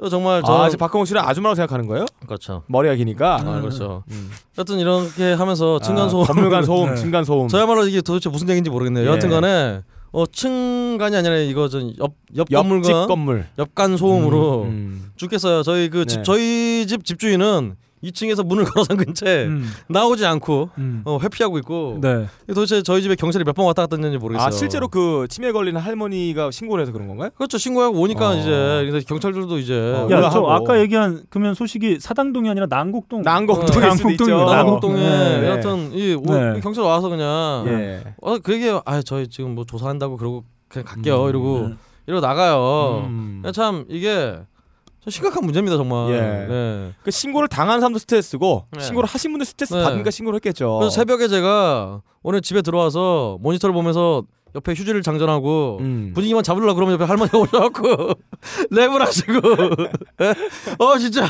Speaker 1: 네.
Speaker 3: 정말 저
Speaker 2: 아, 지금 박근홍 씨를 아줌마라고 생각하는 거예요?
Speaker 3: 그렇죠.
Speaker 2: 머리가 기니까.
Speaker 3: 아 그렇죠.
Speaker 2: 음.
Speaker 3: 여튼 이렇게 하면서 층간 소음,
Speaker 2: 아, 건물간 소음,
Speaker 1: 네.
Speaker 2: 층간 소음.
Speaker 3: 저야말로 이게 도대체 무슨 얘기인지 모르겠네요.
Speaker 2: 예.
Speaker 3: 여하튼간에 어 층간이 아니라 이거 전옆옆 건물과
Speaker 2: 건물.
Speaker 3: 옆간 소음으로
Speaker 2: 음.
Speaker 3: 죽겠어요. 저희 그집
Speaker 2: 네.
Speaker 3: 저희 집 집주인은 2층에서 문을 걸어 잠근 채
Speaker 1: 음,
Speaker 3: 나오지 않고
Speaker 1: 음.
Speaker 3: 어, 회피하고 있고
Speaker 1: 네.
Speaker 3: 도대체 저희 집에 경찰이 몇 번 왔다 갔다 했는지 모르겠어요.
Speaker 2: 아 실제로 그 치매 걸리는 할머니가 신고를 해서 그런 건가요?
Speaker 3: 그렇죠 신고하고 오니까
Speaker 2: 어.
Speaker 3: 이제 그래서 경찰들도 이제
Speaker 2: 어,
Speaker 1: 야. 저 아까 얘기한 그러면 소식이 사당동이 아니라 난곡동.
Speaker 2: 난곡동.
Speaker 3: 남곡동에
Speaker 1: 네.
Speaker 3: 여하튼 이 오-
Speaker 1: 네.
Speaker 3: 경찰 와서 그냥
Speaker 2: 예.
Speaker 3: 어 그게 아 저희 지금 뭐 조사한다고 그러고 그냥 갈게요
Speaker 2: 음,
Speaker 3: 이러고
Speaker 1: 음.
Speaker 3: 이러고 나가요.
Speaker 2: 음.
Speaker 3: 참 이게 참 심각한 문제입니다 정말.
Speaker 2: 예.
Speaker 3: 네.
Speaker 2: 그 신고를 당한 사람도 스트레스고
Speaker 3: 네.
Speaker 2: 신고를 하신 분도 스트레스
Speaker 3: 네.
Speaker 2: 받으니까 신고를 했겠죠.
Speaker 3: 그래서 새벽에 제가 오늘 집에 들어와서 모니터를 보면서 옆에 휴지를 장전하고
Speaker 2: 음.
Speaker 3: 분위기만 잡으려고 그러면 옆에 할머니가 *laughs* 오셔갖고 랩을 하시고 예? 어 진짜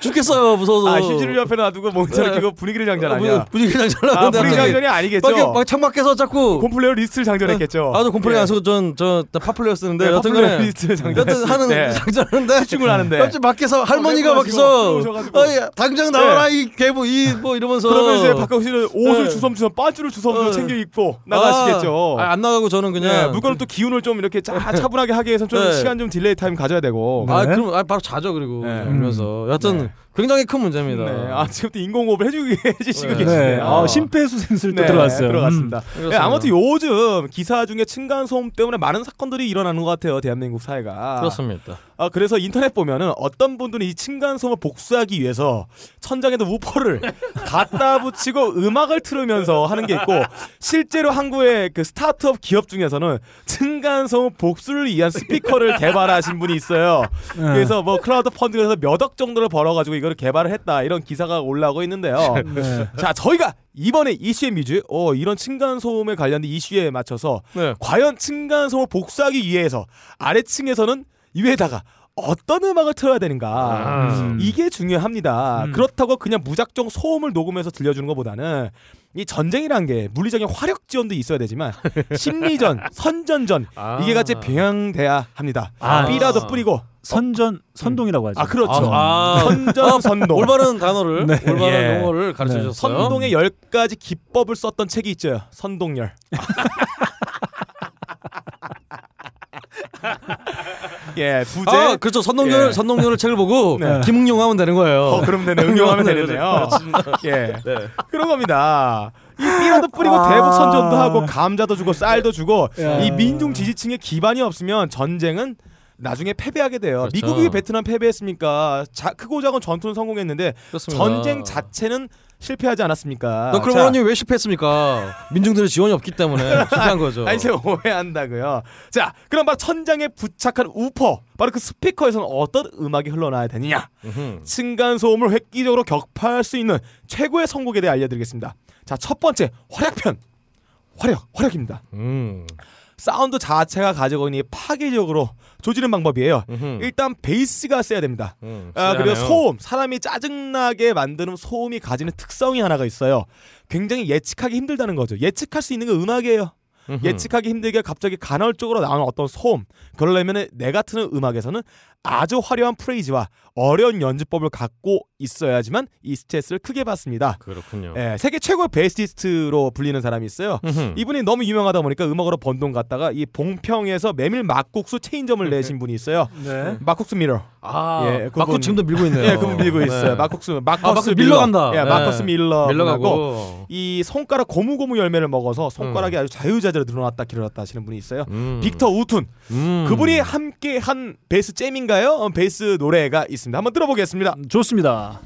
Speaker 3: 죽겠어요 무서워서
Speaker 2: 아 휴지를 옆에 놔두고 모니터를
Speaker 3: 네.
Speaker 2: 분위기를
Speaker 3: 어,
Speaker 2: 장전하냐?
Speaker 3: 분위기 장전을
Speaker 2: 아
Speaker 3: 하는데
Speaker 2: 분위기 장전이 아니겠죠.
Speaker 3: 막 창밖에서 자꾸
Speaker 2: 콤플레어 리스트를 장전했겠죠.
Speaker 3: 아저 콤플레인
Speaker 2: 예.
Speaker 3: 안 쓰고 전저 파플레어 쓰는데
Speaker 2: 네,
Speaker 3: 여튼
Speaker 2: 콤플레어
Speaker 3: 간에
Speaker 2: 리스트를
Speaker 3: 여튼
Speaker 2: 장전했을
Speaker 3: 하는
Speaker 2: 때
Speaker 3: 장전하는데
Speaker 2: 집중을 하는데
Speaker 3: 갑자기 밖에서 할머니가 밖에서. 어이 당장 나와라 이 개부 이 뭐 이러면서
Speaker 2: 그러면 이제 바깥 옷을
Speaker 3: 네.
Speaker 2: 주섬주섬 빠주를 주섬주섬
Speaker 3: 어.
Speaker 2: 챙겨 입고 나가시겠죠.
Speaker 3: 아, 안나 가고 저는 그냥
Speaker 2: 네, 물건을 또 기운을 좀 이렇게 짜, 차분하게 하기 위해서 좀
Speaker 3: 네.
Speaker 2: 시간 좀 delay time 가져야 되고.
Speaker 1: 네.
Speaker 3: 아 그럼 아, 바로 자죠 그리고
Speaker 2: 네.
Speaker 3: 그러면서 여하튼
Speaker 2: 네.
Speaker 3: 굉장히 큰 문제입니다.
Speaker 2: 네. 아 지금부터 인공호흡을 해주고 *laughs* 해주시고
Speaker 3: 네.
Speaker 2: 계시네요.
Speaker 1: 네. 아, 심폐소생술 또
Speaker 2: 네,
Speaker 1: 들어갔어요.
Speaker 2: 들어갔습니다. 네,
Speaker 3: 그렇습니다.
Speaker 2: 아무튼 요즘 기사 중에 층간 소음 때문에 많은 사건들이 일어나는 것 같아요. 대한민국 사회가.
Speaker 3: 그렇습니다.
Speaker 2: 아, 그래서 인터넷 보면은 어떤 분들은 이 층간 소음을 복수하기 위해서 천장에도 우퍼를 *laughs* 갖다 붙이고 음악을 틀으면서 하는 게 있고 실제로 한국의 그 스타트업 기업 중에서는 층간 소음 복수를 위한 스피커를 개발하신 분이 있어요.
Speaker 1: 네.
Speaker 2: 그래서 뭐 crowd fund에서 몇 억 정도를 벌어가지고 이거를 개발을 했다 이런 기사가 올라오고 있는데요. *laughs*
Speaker 1: 네.
Speaker 2: 자 저희가 이번에 Issue and Music 어, 이런 층간 소음에 관련된 이슈에 맞춰서
Speaker 3: 네.
Speaker 2: 과연 층간 소음을 복수하기 위해서 아래층에서는 위에다가 어떤 음악을 틀어야 되는가
Speaker 1: 음.
Speaker 2: 이게 중요합니다.
Speaker 1: 음.
Speaker 2: 그렇다고 그냥 무작정 소음을 녹음해서 들려주는 것보다는 이 전쟁이란 게 물리적인 화력 지원도 있어야 되지만 *laughs* 심리전, 선전전
Speaker 3: 아.
Speaker 2: 이게 같이 병행돼야 합니다.
Speaker 1: 아.
Speaker 2: 삐라도 뿌리고
Speaker 1: 선전 선동이라고 하죠.
Speaker 2: 아 그렇죠.
Speaker 3: 아, 아.
Speaker 2: 선전 선동.
Speaker 3: 올바른 단어를
Speaker 1: 네.
Speaker 3: 올바른
Speaker 2: 예.
Speaker 3: 용어를 가르쳐
Speaker 1: 네.
Speaker 3: 주셨어요.
Speaker 2: 선동의 열 가지 기법을 썼던 책이 있죠. 선동열. *laughs* 예, 부제.
Speaker 3: 아, 그렇죠. 선동열
Speaker 2: 예.
Speaker 3: 선동열을 책을 보고 *laughs*
Speaker 2: 네.
Speaker 3: 김응용 하면 되는 거예요.
Speaker 2: 어, 그럼 되네. 응용하면 되겠네요. *laughs* 예.
Speaker 3: 네.
Speaker 2: 그런 겁니다. 이 삐라도 뿌리고
Speaker 1: 아.
Speaker 2: 대북 선전도 하고 감자도 주고 쌀도 주고
Speaker 1: 야.
Speaker 2: 이 민중 지지층의 기반이 없으면 전쟁은 나중에 패배하게 돼요.
Speaker 3: 그렇죠.
Speaker 2: 미국이 베트남 패배했습니까? 자, 크고 작은 전투는 성공했는데
Speaker 3: 그렇습니다.
Speaker 2: 전쟁 자체는 실패하지 않았습니까?
Speaker 3: 너 그럼
Speaker 2: 자,
Speaker 3: 의원님 왜 실패했습니까? 민중들의 지원이 없기 때문에 *laughs* 실패한 거죠.
Speaker 2: 아니 제가 오해한다고요. 자, 그럼 바로 천장에 부착한 우퍼, 바로 그 스피커에서는 어떤 음악이 흘러나야 되느냐? 층간 소음을 획기적으로 격파할 수 있는 최고의 선곡에 대해 알려드리겠습니다. 자, 첫 번째 화력편, 화력, 화력입니다.
Speaker 3: 음.
Speaker 2: 사운드 자체가 가지고 있는 이 파괴적으로 조지는 방법이에요.
Speaker 3: 음흠.
Speaker 2: 일단 베이스가 세야 됩니다.
Speaker 3: 음,
Speaker 2: 아, 그리고. 소음, 사람이 짜증나게 만드는 소음이 가지는 특성이 하나가 있어요. 굉장히 예측하기 힘들다는 거죠. 예측할 수 있는 건 음악이에요.
Speaker 3: 음흠.
Speaker 2: 예측하기 힘들게 갑자기 간헐적으로 나오는 어떤 소음 그러려면 내가 트는 음악에서는 아주 화려한 프레이즈와 어려운 연주법을 갖고 있어야지만 이 스트레스를 크게 받습니다.
Speaker 3: 그렇군요.
Speaker 2: 예, 세계 최고의 베이시스트로 불리는 사람이 있어요.
Speaker 3: 음흠.
Speaker 2: 이분이 너무 유명하다 보니까 음악으로 번돈 갔다가 이 봉평에서 메밀 막국수 체인점을 *laughs* 내신 분이 있어요.
Speaker 1: 네.
Speaker 2: 마커스 밀러.
Speaker 3: 아,
Speaker 2: 예,
Speaker 3: 맞고 지금도 밀고 있네요.
Speaker 2: 예, 그분 밀고 있어요.
Speaker 3: 네.
Speaker 2: 막국수,
Speaker 3: 아,
Speaker 2: 막국수
Speaker 3: 막국수 밀러 간다.
Speaker 2: 예,
Speaker 3: 네.
Speaker 2: 막국수 밀러.
Speaker 3: 밀러 가고.
Speaker 2: 이 손가락 고무고무 열매를 먹어서 손가락이 아주 자유자재로 늘어났다 길어났다 하시는 분이 있어요.
Speaker 3: 음.
Speaker 2: 빅터 우튼
Speaker 3: 음.
Speaker 2: 그분이 함께 한 베이스 jam인가요? 어, 베이스 노래가 있습니다. 한번 들어보겠습니다.
Speaker 1: 좋습니다.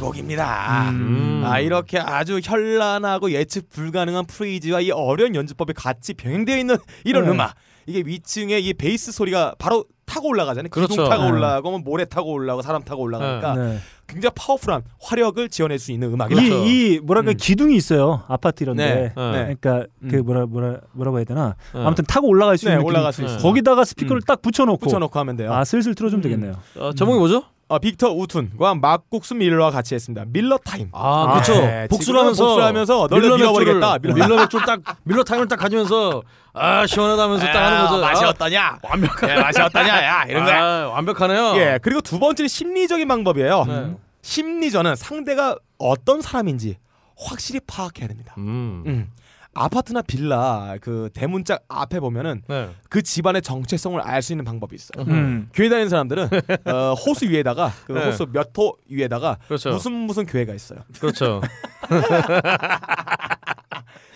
Speaker 2: 곡입니다.
Speaker 3: 음.
Speaker 2: 아 이렇게 아주 현란하고 예측 불가능한 프레이즈와 이 어려운 연주법이 같이 병행되어 있는 이런
Speaker 1: 네.
Speaker 2: 음악. 이게 위층에 이 베이스 소리가 바로 타고 올라가잖아요. 기둥
Speaker 3: 그렇죠.
Speaker 2: 타고
Speaker 1: 네.
Speaker 2: 올라가고 뭐 모래 타고 올라가고 사람 타고 올라가니까
Speaker 1: 네.
Speaker 2: 굉장히 powerful한 화력을 지원할 수 있는 음악이다.
Speaker 3: 그렇죠.
Speaker 1: 이, 이 뭐랄까
Speaker 2: 음.
Speaker 1: 기둥이 있어요 아파트 이런데.
Speaker 2: 네.
Speaker 3: 네.
Speaker 1: 그러니까 그
Speaker 2: 음.
Speaker 1: 뭐라 뭐라 뭐라고 해야 되나.
Speaker 3: 네.
Speaker 1: 아무튼 타고 올라갈 수
Speaker 2: 네,
Speaker 1: 있는
Speaker 2: 올라갈 수
Speaker 1: 기둥.
Speaker 2: 있어요.
Speaker 1: 거기다가 스피커를
Speaker 2: 음.
Speaker 1: 딱 붙여놓고.
Speaker 2: 붙여놓고 하면 돼요.
Speaker 1: 아 슬슬 틀어주면
Speaker 2: 음.
Speaker 1: 되겠네요.
Speaker 3: 어, 제목이 뭐죠?
Speaker 2: 어, 빅터 우튼과 막국수 밀러와 같이 했습니다. Miller Time.
Speaker 3: 아, 그렇죠.
Speaker 2: 네,
Speaker 3: 복수를
Speaker 2: 지금은
Speaker 3: 하면서
Speaker 2: 복수를 하면서 너를
Speaker 3: 밀러
Speaker 2: 밀어버리겠다.
Speaker 3: 밀러 맥주를 딱 Miller Time을 딱 가지면서 아 시원하다면서 딱 하는 거죠.
Speaker 2: 맛이
Speaker 3: 아,
Speaker 2: 어떠냐? 완벽해. 맛이 어떠냐? 야 이런 거야.
Speaker 3: 아, 완벽하네요.
Speaker 2: 예, 그리고 두 번째는 심리적인 방법이에요.
Speaker 3: 네.
Speaker 2: 심리전은 상대가 어떤 사람인지 확실히 파악해야 됩니다.
Speaker 3: 음.
Speaker 2: 음. 아파트나 빌라 그 대문짝 앞에 보면은
Speaker 3: 네.
Speaker 2: 그 집안의 정체성을 알 수 있는 방법이 있어요.
Speaker 1: 음.
Speaker 2: 교회 다니는 사람들은 어, 호수 위에다가 그
Speaker 3: 네.
Speaker 2: 호수 몇 호 위에다가
Speaker 3: 그렇죠.
Speaker 2: 무슨 무슨 교회가 있어요.
Speaker 3: 그렇죠. *laughs*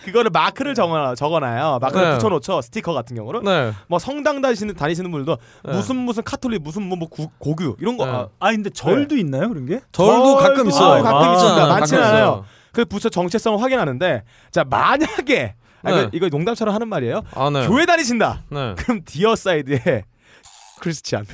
Speaker 2: 그거를 마크를 적어 적어놔요. 마크를
Speaker 3: 네.
Speaker 2: 붙여놓죠. 스티커 같은 경우는
Speaker 3: 네.
Speaker 2: 뭐 성당 다니시는 다니시는 분들도
Speaker 3: 네.
Speaker 2: 무슨 무슨 카톨릭 무슨 뭐, 뭐 구- 고교 이런 거
Speaker 3: 네.
Speaker 2: 아,
Speaker 1: 아 근데 절도 있나요 그런 게?
Speaker 3: 절도 가끔
Speaker 2: 절도
Speaker 3: 있어요.
Speaker 2: 가끔 있습니다.
Speaker 3: 아,
Speaker 2: 많지는
Speaker 3: 가끔
Speaker 2: 않아요. 그 부처 정체성을 확인하는데 자 만약에 아,
Speaker 3: 네.
Speaker 2: 이거, 이거 농담처럼 하는 말이에요.
Speaker 3: 아, 네.
Speaker 2: 교회 다니신다.
Speaker 3: 네.
Speaker 2: 그럼 Deicide에 크리스찬.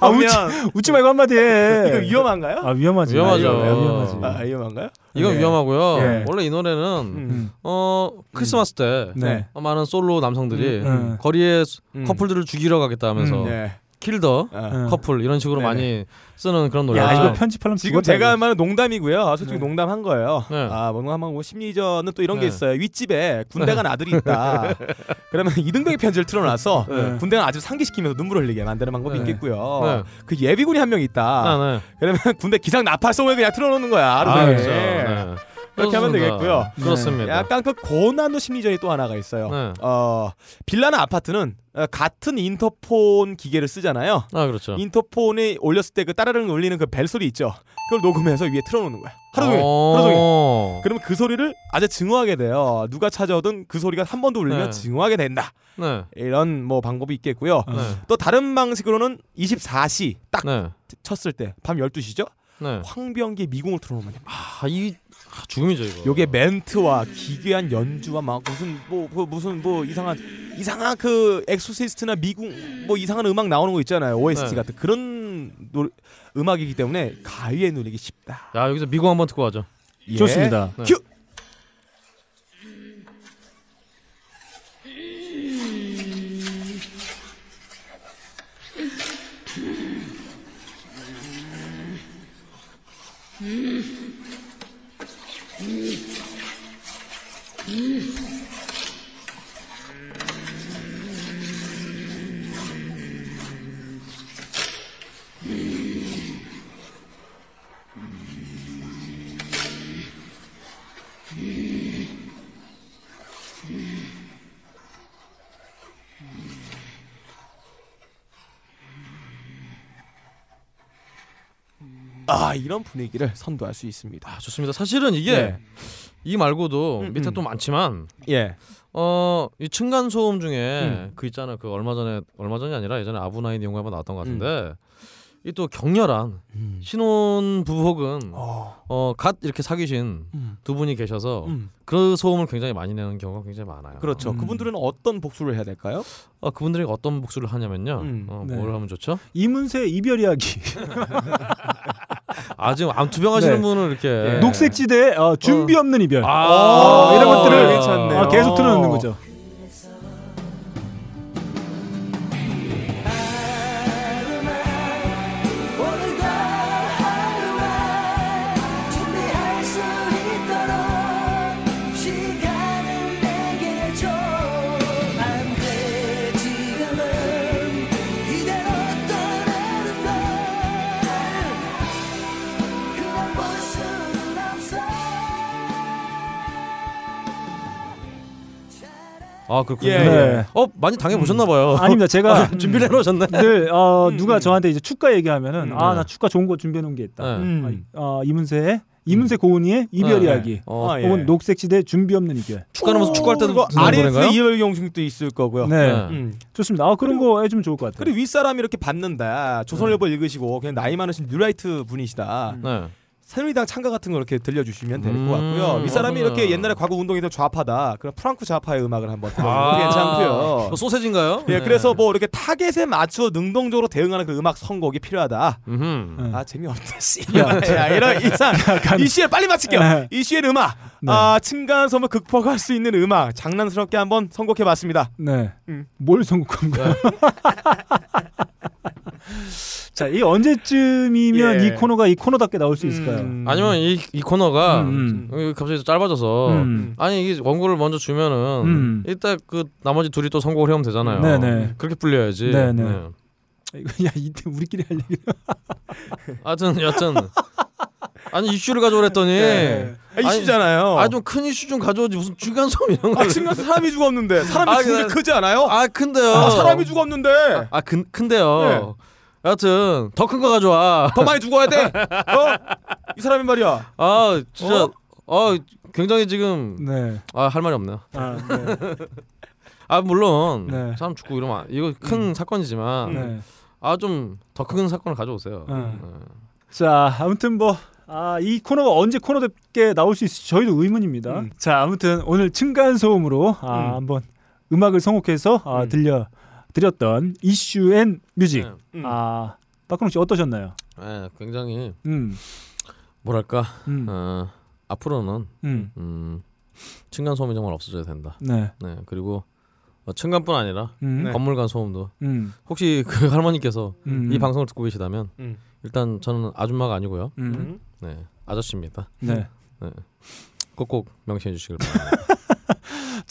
Speaker 1: 아 웃지,
Speaker 2: 틀어놓으면
Speaker 1: 웃지 말고 한마디 해.
Speaker 2: 이거 위험한가요?
Speaker 1: 아 위험하지.
Speaker 3: 위험하죠.
Speaker 1: 아, 위험하지.
Speaker 2: 아 위험한가요?
Speaker 3: 이건
Speaker 2: 네.
Speaker 3: 위험하고요.
Speaker 2: 예.
Speaker 3: 원래 이 노래는
Speaker 2: 음.
Speaker 3: 어 크리스마스 때
Speaker 1: 네.
Speaker 3: 어, 많은 솔로 남성들이
Speaker 1: 음.
Speaker 3: 거리에 수-
Speaker 2: 음.
Speaker 3: 커플들을 죽이러 가겠다 하면서
Speaker 1: 음.
Speaker 2: 네.
Speaker 3: 킬더
Speaker 2: 어.
Speaker 1: 음.
Speaker 3: 커플 이런 식으로
Speaker 2: 네네.
Speaker 3: 많이 쓰는 그런 노래죠.
Speaker 1: 야 이거 편집하려면
Speaker 2: 지금 제가
Speaker 1: 이거.
Speaker 2: 한 말은 농담이고요. 솔직히
Speaker 1: 네.
Speaker 2: 농담한 거예요.
Speaker 3: 네.
Speaker 2: 아, 농담하고 심리전은 또 이런 게
Speaker 3: 네.
Speaker 2: 있어요. 윗집에 군대 간 아들이 있다. *laughs* 그러면 이등병의 편지를 틀어놔서
Speaker 1: 네.
Speaker 2: 군대 간 아들 상기시키면서 눈물을 흘리게 만드는 방법이
Speaker 3: 네.
Speaker 2: 있겠고요.
Speaker 3: 네.
Speaker 2: 그 예비군이 한 명 있다.
Speaker 3: 아, 네.
Speaker 2: 그러면 군대 기상 나팔송을 그냥 틀어놓는 거야. 하루
Speaker 3: 아. 그렇죠. 네.
Speaker 2: 그렇게 하면. 되겠고요.
Speaker 3: 그렇습니다.
Speaker 2: 약간 그 고난도 심리전이 또 하나가 있어요.
Speaker 3: 네.
Speaker 2: 어, 빌라나 아파트는 어, 같은 인터폰 기계를 쓰잖아요.
Speaker 3: 아, 그렇죠.
Speaker 2: 인터폰에 올렸을 때 그 따르릉 울리는 그 벨 소리 있죠. 그걸 녹음해서 위에 틀어놓는 거야. 하루 종일.
Speaker 3: 어.
Speaker 2: 하루 종일. 그러면 그 소리를 아주 증오하게 돼요. 누가 찾아오든 그 소리가 한번더 울리면
Speaker 3: 네.
Speaker 2: 증오하게 된다.
Speaker 3: 네.
Speaker 2: 이런 뭐 방법이 있겠고요.
Speaker 3: 네.
Speaker 2: 또 다른 방식으로는 24시 딱
Speaker 3: 네.
Speaker 2: 쳤을 때 밤 12시죠.
Speaker 3: 네.
Speaker 2: 황병기 미궁을 틀어놓으면.
Speaker 3: 아, 이 아, 죽음이죠, 이거.
Speaker 2: 요게 멘트와 기괴한 연주와 막 무슨 뭐, 그 무슨 뭐 이상한 이상한 그 엑소시스트나 미궁 뭐 이상한 음악 나오는 거 있잖아요. OST
Speaker 3: 네.
Speaker 2: 같은 그런 노, 음악이기 때문에 가위에 누르기 쉽다.
Speaker 3: 야, 여기서 미궁 한번 듣고 가죠.
Speaker 2: 예.
Speaker 1: 좋습니다.
Speaker 3: 네.
Speaker 2: 큐. 아 이런 분위기를 선도할 수 있습니다.
Speaker 3: 아, 좋습니다. 사실은 이게
Speaker 2: 네.
Speaker 3: 이 말고도
Speaker 2: 음,
Speaker 3: 밑에
Speaker 2: 음.
Speaker 3: 또 많지만
Speaker 2: 예.
Speaker 3: 어, 이 층간 소음 중에
Speaker 2: 음.
Speaker 3: 그 있잖아. 그 얼마 전에 얼마 전이 아니라 예전에 아브나인 영화에 한번 나왔던 것
Speaker 2: 음.
Speaker 3: 같은데 이 또 격렬한 신혼 부부 혹은
Speaker 2: 어.
Speaker 3: 어, 갓 이렇게 사귀신
Speaker 2: 음.
Speaker 3: 두 분이 계셔서
Speaker 2: 음.
Speaker 3: 그 소음을 굉장히 많이 내는 경우가 굉장히 많아요.
Speaker 2: 그렇죠.
Speaker 1: 음.
Speaker 2: 그분들은 어떤 복수를 해야 될까요?
Speaker 3: 어, 그분들이 어떤 복수를 하냐면요.
Speaker 2: 음.
Speaker 3: 어,
Speaker 1: 네.
Speaker 3: 뭘 하면 좋죠?
Speaker 1: 이문세 이별 이야기. *laughs*
Speaker 3: 아 지금 암 투병하시는
Speaker 1: 네.
Speaker 3: 분을 이렇게
Speaker 2: 네.
Speaker 1: 녹색지대 어, 준비 없는 이별.
Speaker 3: 아,
Speaker 1: 어, 이런 것들을. 어, 계속 틀어놓는 거죠.
Speaker 3: 아 그렇군요.
Speaker 2: 예,
Speaker 1: 네.
Speaker 3: 어 많이 당해 보셨나 봐요.
Speaker 1: 아닙니다. 제가 *laughs*
Speaker 3: 준비를 해놓으셨네.
Speaker 1: 늘 어,
Speaker 2: 음,
Speaker 1: 누가
Speaker 2: 음.
Speaker 1: 저한테 이제 축가 얘기하면은
Speaker 3: 음,
Speaker 1: 아
Speaker 3: 네.
Speaker 1: 나 축가 좋은 거 준비해 놓은 게 있다.
Speaker 3: 네.
Speaker 2: 음.
Speaker 1: 어, 이문세의 이문세 고은이의 이별
Speaker 3: 네.
Speaker 1: 이야기.
Speaker 3: 어,
Speaker 2: 아, 예.
Speaker 1: 혹은 녹색지대 준비 없는 이별.
Speaker 3: 축가하면서 축가할 때도
Speaker 2: 그리고
Speaker 3: 노래인가요?
Speaker 2: 이별 공식도 있을 거고요.
Speaker 1: 네.
Speaker 3: 네.
Speaker 2: 음.
Speaker 1: 좋습니다. 아 그런 거 해주면 좋을 것 같아요.
Speaker 2: 그리고 윗사람이 이렇게 받는다. 조선일보 읽으시고 그냥 나이 많으신 뉴라이트 분이시다.
Speaker 3: 네.
Speaker 2: 새누리당 창가 같은 거 이렇게 들려주시면 될것
Speaker 3: 음,
Speaker 2: 같고요. 이 사람이
Speaker 3: 그렇군요.
Speaker 2: 이렇게 옛날에 과거 운동에서 좌파다. 그런 프랑크 좌파의 음악을 한번 들어보면
Speaker 3: 아,
Speaker 2: 괜찮고요.
Speaker 3: 뭐 소세지인가요?
Speaker 2: 예,
Speaker 3: 네.
Speaker 2: 그래서 뭐 이렇게 타겟에 맞춰 능동적으로 대응하는 그 음악 선곡이 필요하다.
Speaker 3: 음흠.
Speaker 1: 네.
Speaker 2: 아 재미없다 씨. *laughs* 야, 이런 이상 이 시에 빨리 마칠게요.
Speaker 1: 네.
Speaker 2: 이 시의 음악.
Speaker 1: 네.
Speaker 2: 아 층간소음을 극복할 수 있는 음악 장난스럽게 한번 선곡해봤습니다.
Speaker 1: 네.
Speaker 2: 음.
Speaker 1: 뭘 선곡한 거야? *laughs* 자, 이 언제쯤이면
Speaker 2: 예.
Speaker 1: 이 코너가 이 코너답게 나올 수 있을까요?
Speaker 2: 음.
Speaker 3: 아니면 이, 이 코너가
Speaker 1: 음,
Speaker 3: 여기 갑자기 짧아져서
Speaker 1: 음.
Speaker 3: 아니 이게 원고를 먼저 주면은
Speaker 1: 음.
Speaker 3: 이따 그 나머지 둘이 또 선곡을 해오면 되잖아요.
Speaker 1: 네네.
Speaker 3: 그렇게 불려야지.
Speaker 1: 네네.
Speaker 3: 네.
Speaker 1: 이거 야 이때 우리끼리 할 얘기. *laughs*
Speaker 3: 하여튼 여튼 아니 이슈를 가져오랬더니
Speaker 2: 네. 아, 이슈잖아요.
Speaker 3: 아 좀 큰 이슈 좀 가져오지 무슨 중간 소음 이런
Speaker 2: 아,
Speaker 3: 걸.
Speaker 2: 지금 사람이 죽었는데 사람이
Speaker 3: 아,
Speaker 2: 죽는 게
Speaker 3: 그-
Speaker 2: 크지 않아요?
Speaker 3: 아 큰데요.
Speaker 2: 아, 사람이 죽었는데
Speaker 3: 아 큰, 큰데요. 여하튼 더 큰 거 가져와.
Speaker 2: 더 많이 죽어야 돼. *laughs* 어? 이 사람이 말이야.
Speaker 3: 아 진짜
Speaker 2: 어?
Speaker 3: 아 굉장히 지금
Speaker 1: 네.
Speaker 3: 아할 말이 없네요.
Speaker 1: 아, 네.
Speaker 3: 아 물론
Speaker 1: 네.
Speaker 3: 사람 죽고 이러면 안- 이거 큰 사건이지만
Speaker 1: 네.
Speaker 3: 아좀 더 큰 사건을 가져오세요.
Speaker 1: 음.
Speaker 3: 네.
Speaker 1: 자, 아무튼 뭐 아, 이 코너가 언제 코너답게 나올 수 있을지 저희도 의문입니다.
Speaker 2: 음.
Speaker 1: 자, 아무튼 오늘 층간 소음으로 아,
Speaker 2: 음.
Speaker 1: 한번 음악을 선곡해서 아,
Speaker 2: 음.
Speaker 1: 들려 드렸던 Issue and Music.
Speaker 3: 네.
Speaker 2: 음.
Speaker 1: 아, 박근홍 씨 어떠셨나요?
Speaker 3: 네, 굉장히
Speaker 1: 음.
Speaker 3: 뭐랄까
Speaker 1: 음.
Speaker 3: 어, 앞으로는
Speaker 1: 음.
Speaker 3: 음, 층간 소음이 정말 없어져야 된다.
Speaker 1: 네.
Speaker 3: 네 그리고 어, 층간뿐 아니라
Speaker 1: 음.
Speaker 2: 네.
Speaker 3: 건물 간 소음도
Speaker 1: 음.
Speaker 3: 혹시 그 *laughs* 할머니께서
Speaker 1: 음.
Speaker 3: 이 방송을 듣고 계시다면
Speaker 2: 음.
Speaker 3: 일단 저는 아줌마가 아니고요. 네 아저씨입니다.
Speaker 1: 네.
Speaker 3: 꼭꼭 명시해 주시길 바랍니다. *laughs*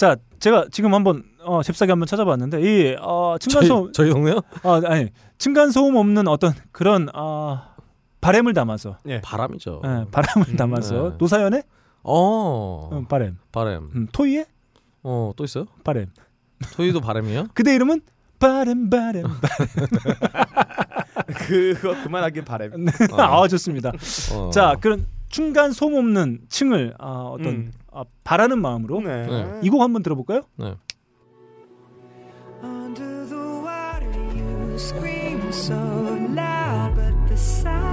Speaker 1: 자, 제가 지금 한번 어, 잽싸게 한번 찾아봤는데 이 어, 층간
Speaker 3: 저희,
Speaker 1: 소음
Speaker 3: 저희 동네요?
Speaker 1: 아, 아니 층간 소음 없는 어떤 그런 아, 바램을 담아서
Speaker 3: 바람이죠.
Speaker 1: 예, 바람을 담아서
Speaker 3: 네.
Speaker 1: 노사연의
Speaker 3: 어
Speaker 1: 음, 바램,
Speaker 3: 바람.
Speaker 1: 음, 토이의
Speaker 3: 어 또 있어요?
Speaker 1: 바램.
Speaker 3: 토이도 바람이에요? *laughs*
Speaker 1: 그대 이름은 바램 바램. *laughs* *laughs*
Speaker 2: 그거 그만하길 바래.
Speaker 1: 아 좋습니다.
Speaker 3: 어.
Speaker 1: 자 그런 중간 소음 없는 층을 아, 어떤
Speaker 2: 음.
Speaker 1: 아, 바라는 마음으로
Speaker 2: 네.
Speaker 3: 네.
Speaker 1: 이 곡 한번 들어볼까요?
Speaker 3: 네.
Speaker 8: Under the water, you scream so loud, but the silence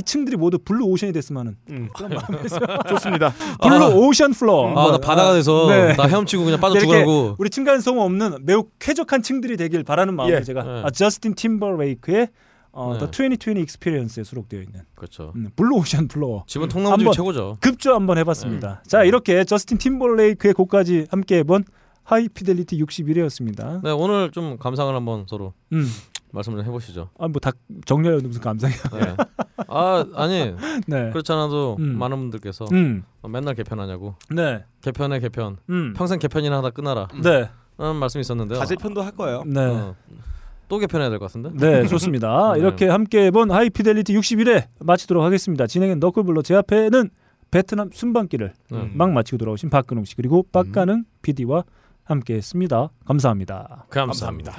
Speaker 1: 2층들이 모두 블루 오션이 됐으면은
Speaker 2: 음. *laughs* 좋습니다.
Speaker 1: Blue 아, Ocean Floor.
Speaker 3: 아, 나 바다가 돼서 아,
Speaker 1: 네.
Speaker 3: 나 헤엄치고 그냥 빠져
Speaker 1: 네,
Speaker 3: 죽으라고.
Speaker 1: 우리 층간소음 없는 매우 쾌적한 층들이 되길 바라는 마음으로
Speaker 2: 예.
Speaker 1: 제가
Speaker 3: 네.
Speaker 1: 아, 저스틴 팀버레이크의 어,
Speaker 3: 네.
Speaker 1: The 20/20 Experience에 수록되어 있는
Speaker 3: 그렇죠.
Speaker 1: 음, Blue Ocean Floor.
Speaker 3: 지금 통나무 최고죠.
Speaker 1: 급조 한번 해봤습니다. 네. 자 네. 이렇게 저스틴 팀버레이크의 곡까지 함께 해본 하이피델리티 61회였습니다.
Speaker 3: 네 오늘 좀 감상을 한번 서로.
Speaker 1: 음.
Speaker 3: 말씀을 좀 해보시죠.
Speaker 1: 아뭐 다 정리하려는 무슨 감상이야.
Speaker 3: 네. 아 아니 *laughs*
Speaker 1: 네.
Speaker 3: 그렇지 않아도
Speaker 1: 음.
Speaker 3: 많은 분들께서
Speaker 1: 음,
Speaker 3: 어, 맨날 개편하냐고
Speaker 1: 네,
Speaker 3: 개편에 개편
Speaker 1: 음,
Speaker 3: 평생 개편이나 하다 끊어라
Speaker 1: 네,
Speaker 3: 라는 말씀이 있었는데요.
Speaker 2: 가제편도 할 거예요.
Speaker 1: 네.
Speaker 3: 어, 또 개편해야 될 것 같은데.
Speaker 1: 네, 좋습니다. *laughs*
Speaker 3: 네.
Speaker 1: 이렇게 함께 해본 하이피델리티 61회 마치도록 하겠습니다. 진행은 너클블러 제 앞에는 베트남 순방길을
Speaker 3: 네.
Speaker 1: 막 마치고 돌아오신 박근홍 씨 그리고 박가능 PD와 함께했습니다. 감사합니다.
Speaker 3: 감사합니다.